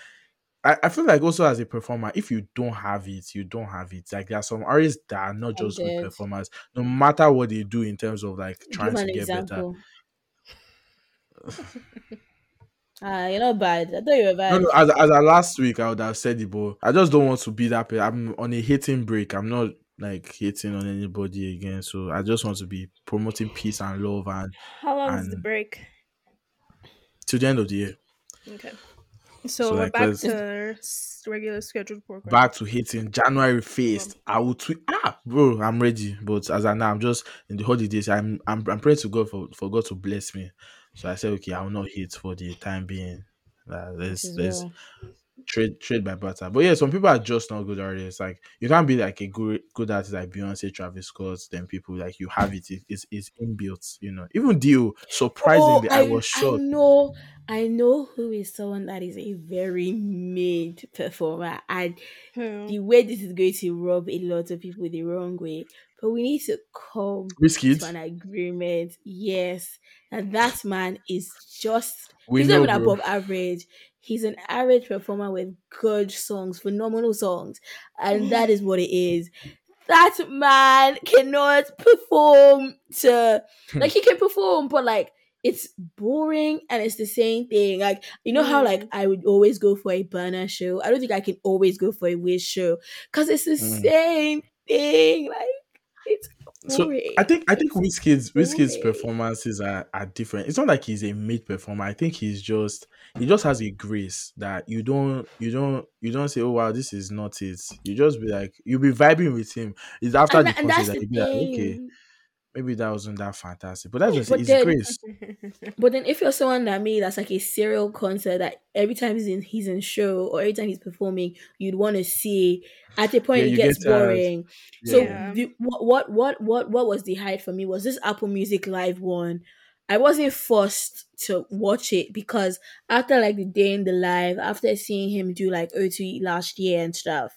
I, I feel like also as a performer, if you don't have it, you don't have it. Like there are some artists that are not just good performers, no matter what they do in terms of like trying to get better. Example. Ah, you're not bad. I thought you were bad. No, no, as as I last week I would have said it, but I just don't want to be that. pe- I'm on a hating break. I'm not like hating on anybody again. So I just want to be promoting peace and love and How long is the break? to the end of the year. Okay. So, So, we're like, back to regular scheduled program. Back to hating January first. I will tweet. Ah, bro, I'm ready. But as I now, I'm just in the holidays. I'm I'm I'm praying to God for for God to bless me. So I said, okay, I will not hate for the time being. Uh, let's As let's well. Trade trade by butter. But yeah, some people are just not good artists. Like you can't be like a good good artist like Beyonce, Travis Scott. Then people like you have it. it it's, it's inbuilt. You know. Even Dio. Surprisingly, I, was Oh, I shocked. know, I know who is someone that is a very made performer, and Hmm. the way this is going to rub a lot of people the wrong way. But we need to come Wizkid. to an agreement. Yes, and that man is just. We he's know, not even bro. above average. He's an average performer with good songs, phenomenal songs, and that is what it is. That man cannot perform to like he can perform, but like it's boring and it's the same thing. Like you know how like I would always go for a Burna show. I don't think I can always go for a Wiz show because it's the Mm. same thing. Like it's So. I think I think Wizkid's Wizkid's performances are, are different. It's not like he's a mid performer. I think he's just he just has a grace that you don't you don't you don't say, Oh wow, this is not it. You just be like you'll be vibing with him. It's after and, the and concert that the you be like, okay, maybe that wasn't that fantastic. But that's just But it's then- grace. But then if you're someone that me that's like a serial concert that every time he's in he's in show or every time he's performing, you'd want to see at a point Yeah, it gets get tired. boring. So Yeah. the, what what what what what was the height for me was this Apple Music Live one. I wasn't forced to watch it because after like the day in the live, after seeing him do like O2 last year and stuff,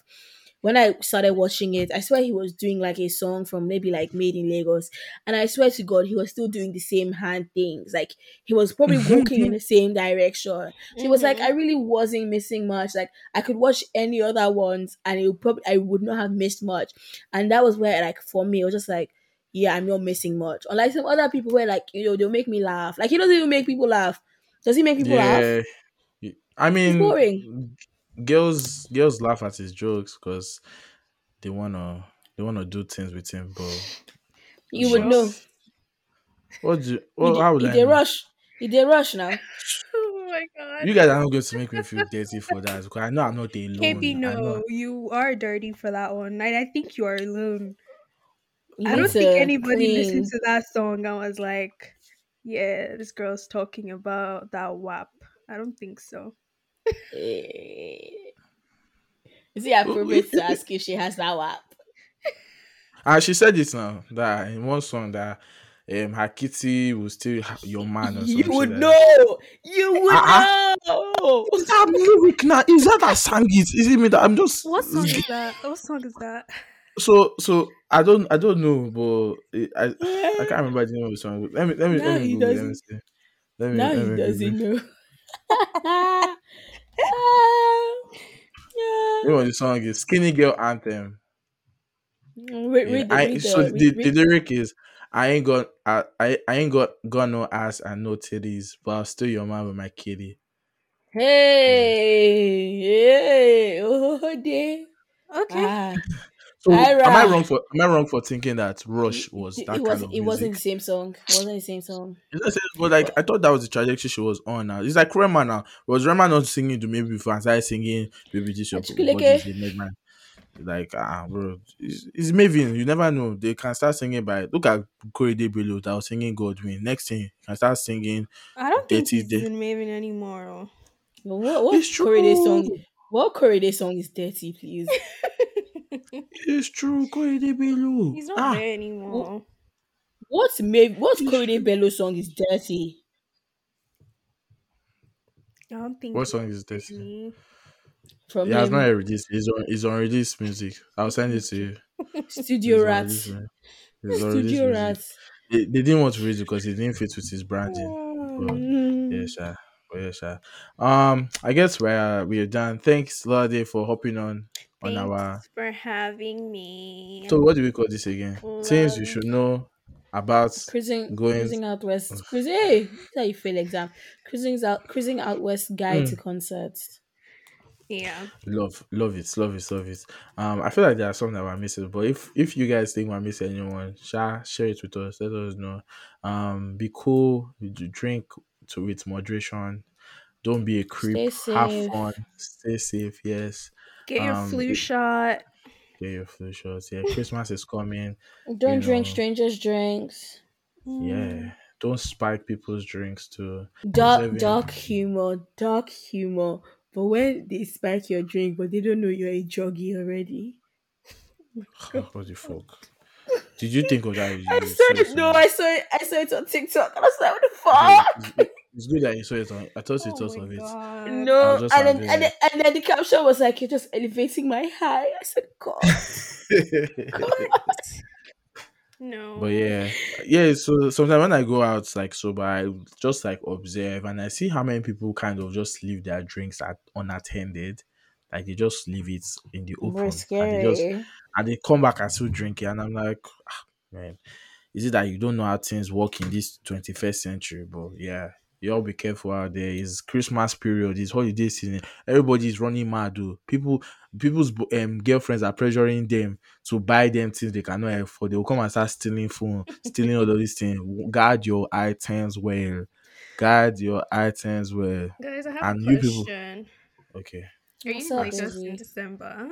when I started watching it, I swear he was doing like a song from maybe like Made in Lagos. And I swear to God, he was still doing the same hand things. Like he was probably walking in the same direction. So it was like mm-hmm. I really wasn't missing much. Like I could watch any other ones and it would probably I would not have missed much. And that was where like for me, it was just like, yeah, I'm not missing much. Unlike some other people where like, you know, they'll make me laugh. Like he doesn't even make people laugh. Does he make people laugh? Yeah. Y- I mean boring. girls girls laugh at his jokes because they wanna they wanna do things with him, but You would know. what do you, well, did- how would he I did know? rush. He did rush now. oh my god. You guys are not going to make me feel dirty for that because I know I'm not alone. KB, I know- no, you are dirty for that one. And I think you are alone. You I don't think anybody clean. listened to that song and was like, yeah, this girl's talking about that WAP. I don't think so. Eh. Is it appropriate to ask if she has that WAP? And she said it now that in one song that um her kitty will still your man or You would like know. You would Uh-uh. know. What's that lyric now? Is that that sang it? Is it me that I'm just What song is that? What song is that? so so I don't I don't know, but it, I I can't remember the name of the song. Let me let me Now let me he Google, it, let me doesn't- see. Let me, Now let he doesn't Google. know. The name of the song is Skinny Girl Anthem. Read, Yeah, read the, I, read so read, the, the lyric is I ain't got I, I I ain't got got no ass and no titties, but I'll still your man with my kitty. Hey, hey, oh, dear. Okay. Ah, So am I wrong for am I wrong for thinking that Rush was that it kind wasn't. of It wasn't the same song. It wasn't the same song. It's But like I thought that was the trajectory she was on now. It's like Rema now. Was Rema not singing to me before and started singing Baby this your Achukuleke. body is a madman? Like ah bro, it's, it's Mavin. You never know. They can start singing by look at Korede Bello that was singing Godwin. Next thing, can start singing I don't think Dirty he's Di- Mavin anymore. oh. What what It's Korede song? What Korede song is dirty, please? It's true, Korede Bello. He's not ah, there anymore. What's Mav- What's Korede Bello song is dirty? I don't think what song is this? me. From He has him, not yet released. It's on. It's on release music. I'll send it to you. Studio It's Rats. release it's Studio music. Rats. They, they didn't want to release it because it didn't fit with his branding. But, Mm. yeah, sure. But yeah, sha. Um, I guess we're we're done. Thanks, Lade, for hopping on on our. Thanks for having me. So what do we call this again? Things you should know about Cruising, going. cruising out west. Cruising, hey, how you fail exam. Cruising out, cruising out west. Guide Mm. to concerts. yeah. Love, love it, love it, love it. Um, I feel like there are some that we're missing, but if if you guys think we're missing anyone, share share it with us. Let us know. Um, be cool. Drink to with moderation. Don't be a creep. Stay Have fun. Stay safe. Yes. Get your Um, flu shot. Get your flu shots. Yeah, Christmas is coming. Don't drink know. strangers' drinks. Yeah. Don't spike people's drinks too. Dark, dark humor, dark humor. But when they spike your drink, but they don't know you're a joggy already. what the fuck? Did you think of that? I saw said it. No. I saw it. I saw it on TikTok. And I was like, what the fuck? It's good- that you saw it on. I thought you Oh thought of it. God. I No, and then, and, then, and then the caption was like, "You're just elevating my high." I said, "God, No. but yeah, yeah. So sometimes when I go out like sober, I just like observe and I see how many people kind of just leave their drinks at unattended, like they just leave it in the open, we're and they just and they come back and still drink it, and I'm like, ah, man, is it that you don't know how things work in this 21st century? But yeah, you all be careful out there. It's Christmas period, it's holiday season. Everybody's running mad. Though. People, people's um, girlfriends are pressuring them to buy them things they cannot afford. They will come and start stealing phone, stealing all of these things. Guard your items well. Guard your items well. Guys, I have And a you people- question. Okay. Are What's you up, like us in December?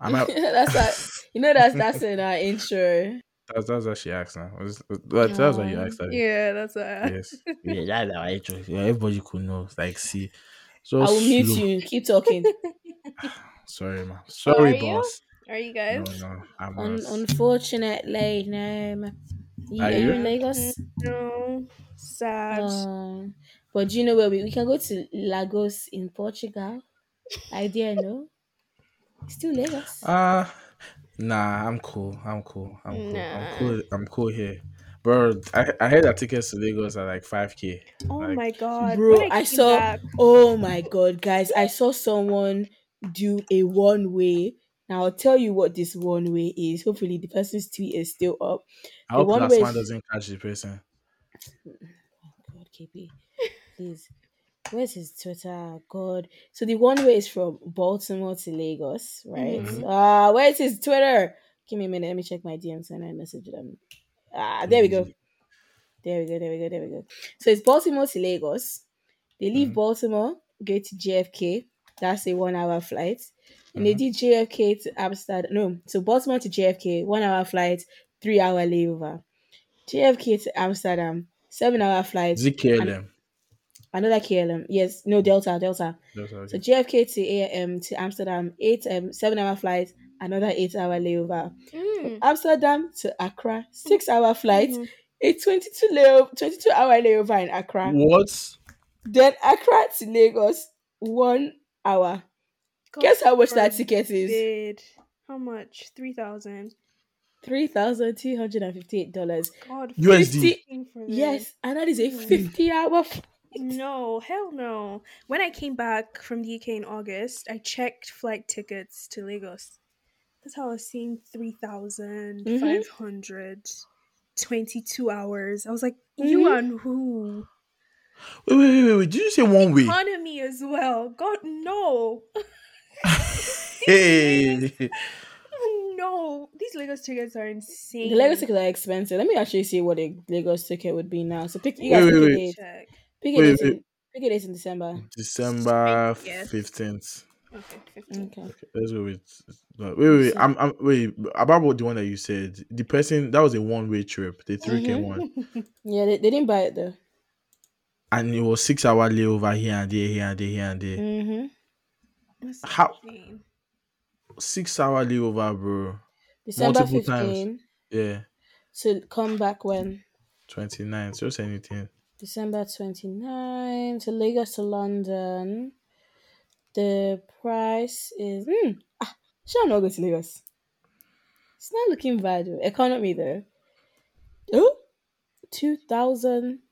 I'm out. that's like, you know that's that's in our intro. That's, that's what she asked now. That's, that's that's what you Aw. asked. her. Yeah, that's what. I- Yes. yeah, that's our intro. Yeah, everybody could know. Like, see. So I So will mute slow. you. Keep talking. Sorry, man. Sorry, are you? boss. Are you No, guys? no. I'm Un- unfortunately, no. ma- You, Are are you you? in Lagos? No. Sad. Um, but do you know where we, we can go to Lagos in Portugal? I Idea, no? Still Lagos. Uh nah, I'm cool. I'm cool. I'm cool. Nah. I'm cool. I'm cool here. Bro, I, I heard that tickets to Lagos are like 5k. oh like- my god, Bro, I saw- back- Oh my god, guys! I saw someone do a one way. Now I'll tell you what this one way is. Hopefully, the person's tweet is still up. I hope one that way doesn't catch the person. Oh God, KP, please. Where's his Twitter? God. So the one way is from Baltimore to Lagos, right? Mhm. Ah, where's his Twitter? Give me a minute. Let me check my DMs and I message them. Ah, there we go. There we go. There we go. There we go. So it's Baltimore to Lagos. They leave Mhm. Baltimore, go to JFK. That's a one-hour flight, and they did JFK to Amsterdam. No, so Baltimore to JFK, one-hour flight, three-hour layover. JFK to Amsterdam, seven-hour flight, ZKLM. Another KLM. Yes, no Delta, Delta. That's okay. So JFK to AM to Amsterdam, eight um seven-hour flight, another eight-hour layover. Mm. Amsterdam to Accra, six-hour flight, Mhm. a 22 layover, 22 hour layover in Accra. what? Then Accra to Lagos, one hour. God Guess how much that ticket is? Did. How much? Three thousand. Three thousand two hundred and fifty-eight dollars. God. USD. fucking for this. Yes, and that is a Mm. fifty-hour. f- No, hell no. When I came back from the UK in August, I checked flight tickets to Lagos. That's how I was seeing 3,500, 22 hours. I was like, you Mhm. and who? Wait, wait, wait, wait, wait. Did you say one way? Economy as well. God, no. Hey. No. These Lagos tickets are insane. The Lagos tickets are expensive. Let me actually see what a Lagos ticket would be now. So pick you Wait, guys wait, a wait. Date. Check. Pick a Wait, date. wait. In, pick a date in December. December 15th. Okay, 15. Okay. Okay, let's go with. no, Wait, wait, wait. I'm, I'm, wait. About what the one that you said, the person that was a one-way trip, the 3k Mhm. one, Yeah, they, they didn't buy it though. and it was six-hour layover here and there, here and there, here and there. Mm-hmm. How- insane. Six-hour layover, bro. December Multiple times. 15 Yeah, So come back when 29. Just anything. December 29 to Lagos to London. The price is hmm, ah, shall I not go to Lagos? It's not looking bad. though. Economy though. Oh, Oh, two thousand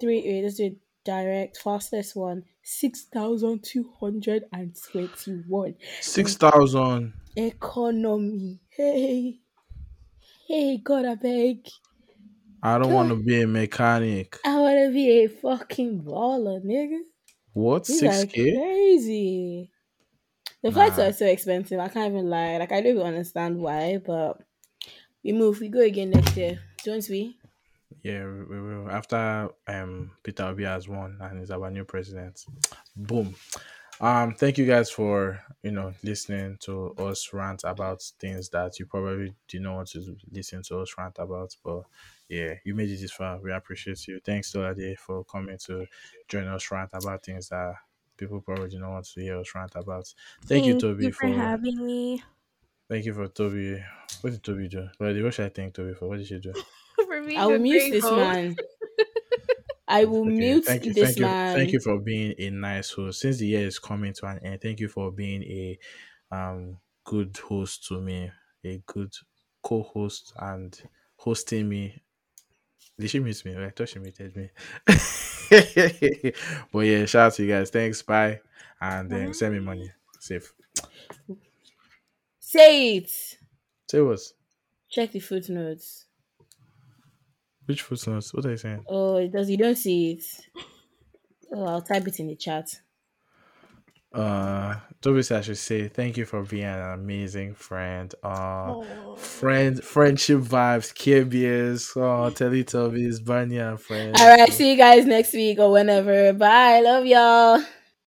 three. Wait, let's do it. direct fastest one six thousand two hundred and twenty-one. Six thousand. Economy. Hey, hey, God, I beg. I don't want to be a mechanic. I wanna be a fucking baller, nigga. What? These Six K? crazy. The flights Nah. are so expensive. I can't even lie. Like I don't even understand why, but we move. We go again next year, don't we? Yeah, we we will. After um Peter Obi has won and is our new president. Boom. Um, thank you guys for you know listening to us rant about things that you probably do not want to listen to us rant about. But yeah, you made it this far. We appreciate you. Thanks to Ade for coming to join us rant about things that people probably do not want to hear us rant about. Thank, you, Toby, for having me. Thank you for Toby. What did Toby do? Well, what should I thank Toby for? What did she do? for being I will a mute this host. man. I will Okay, mute thank you, this thank you, man. thank you for being a nice host. Since the year is coming to an end, thank you for being a um good host to me, a good co-host and hosting me. Did she mute me? I thought she muted me. but yeah, shout out to you guys. Thanks, bye, and then send me money. Safe. Say it. Say what? Check the footnotes. Which footnotes? What are you saying? Oh, it does. You don't see it. Oh, I'll type it in the chat. Uh, Toby said I should say thank you for being an amazing friend. Uh, friend, friendship vibes, KBS, oh, Teletubbies, Barney and friends. All right. See you guys next week or whenever. Bye. Love y'all.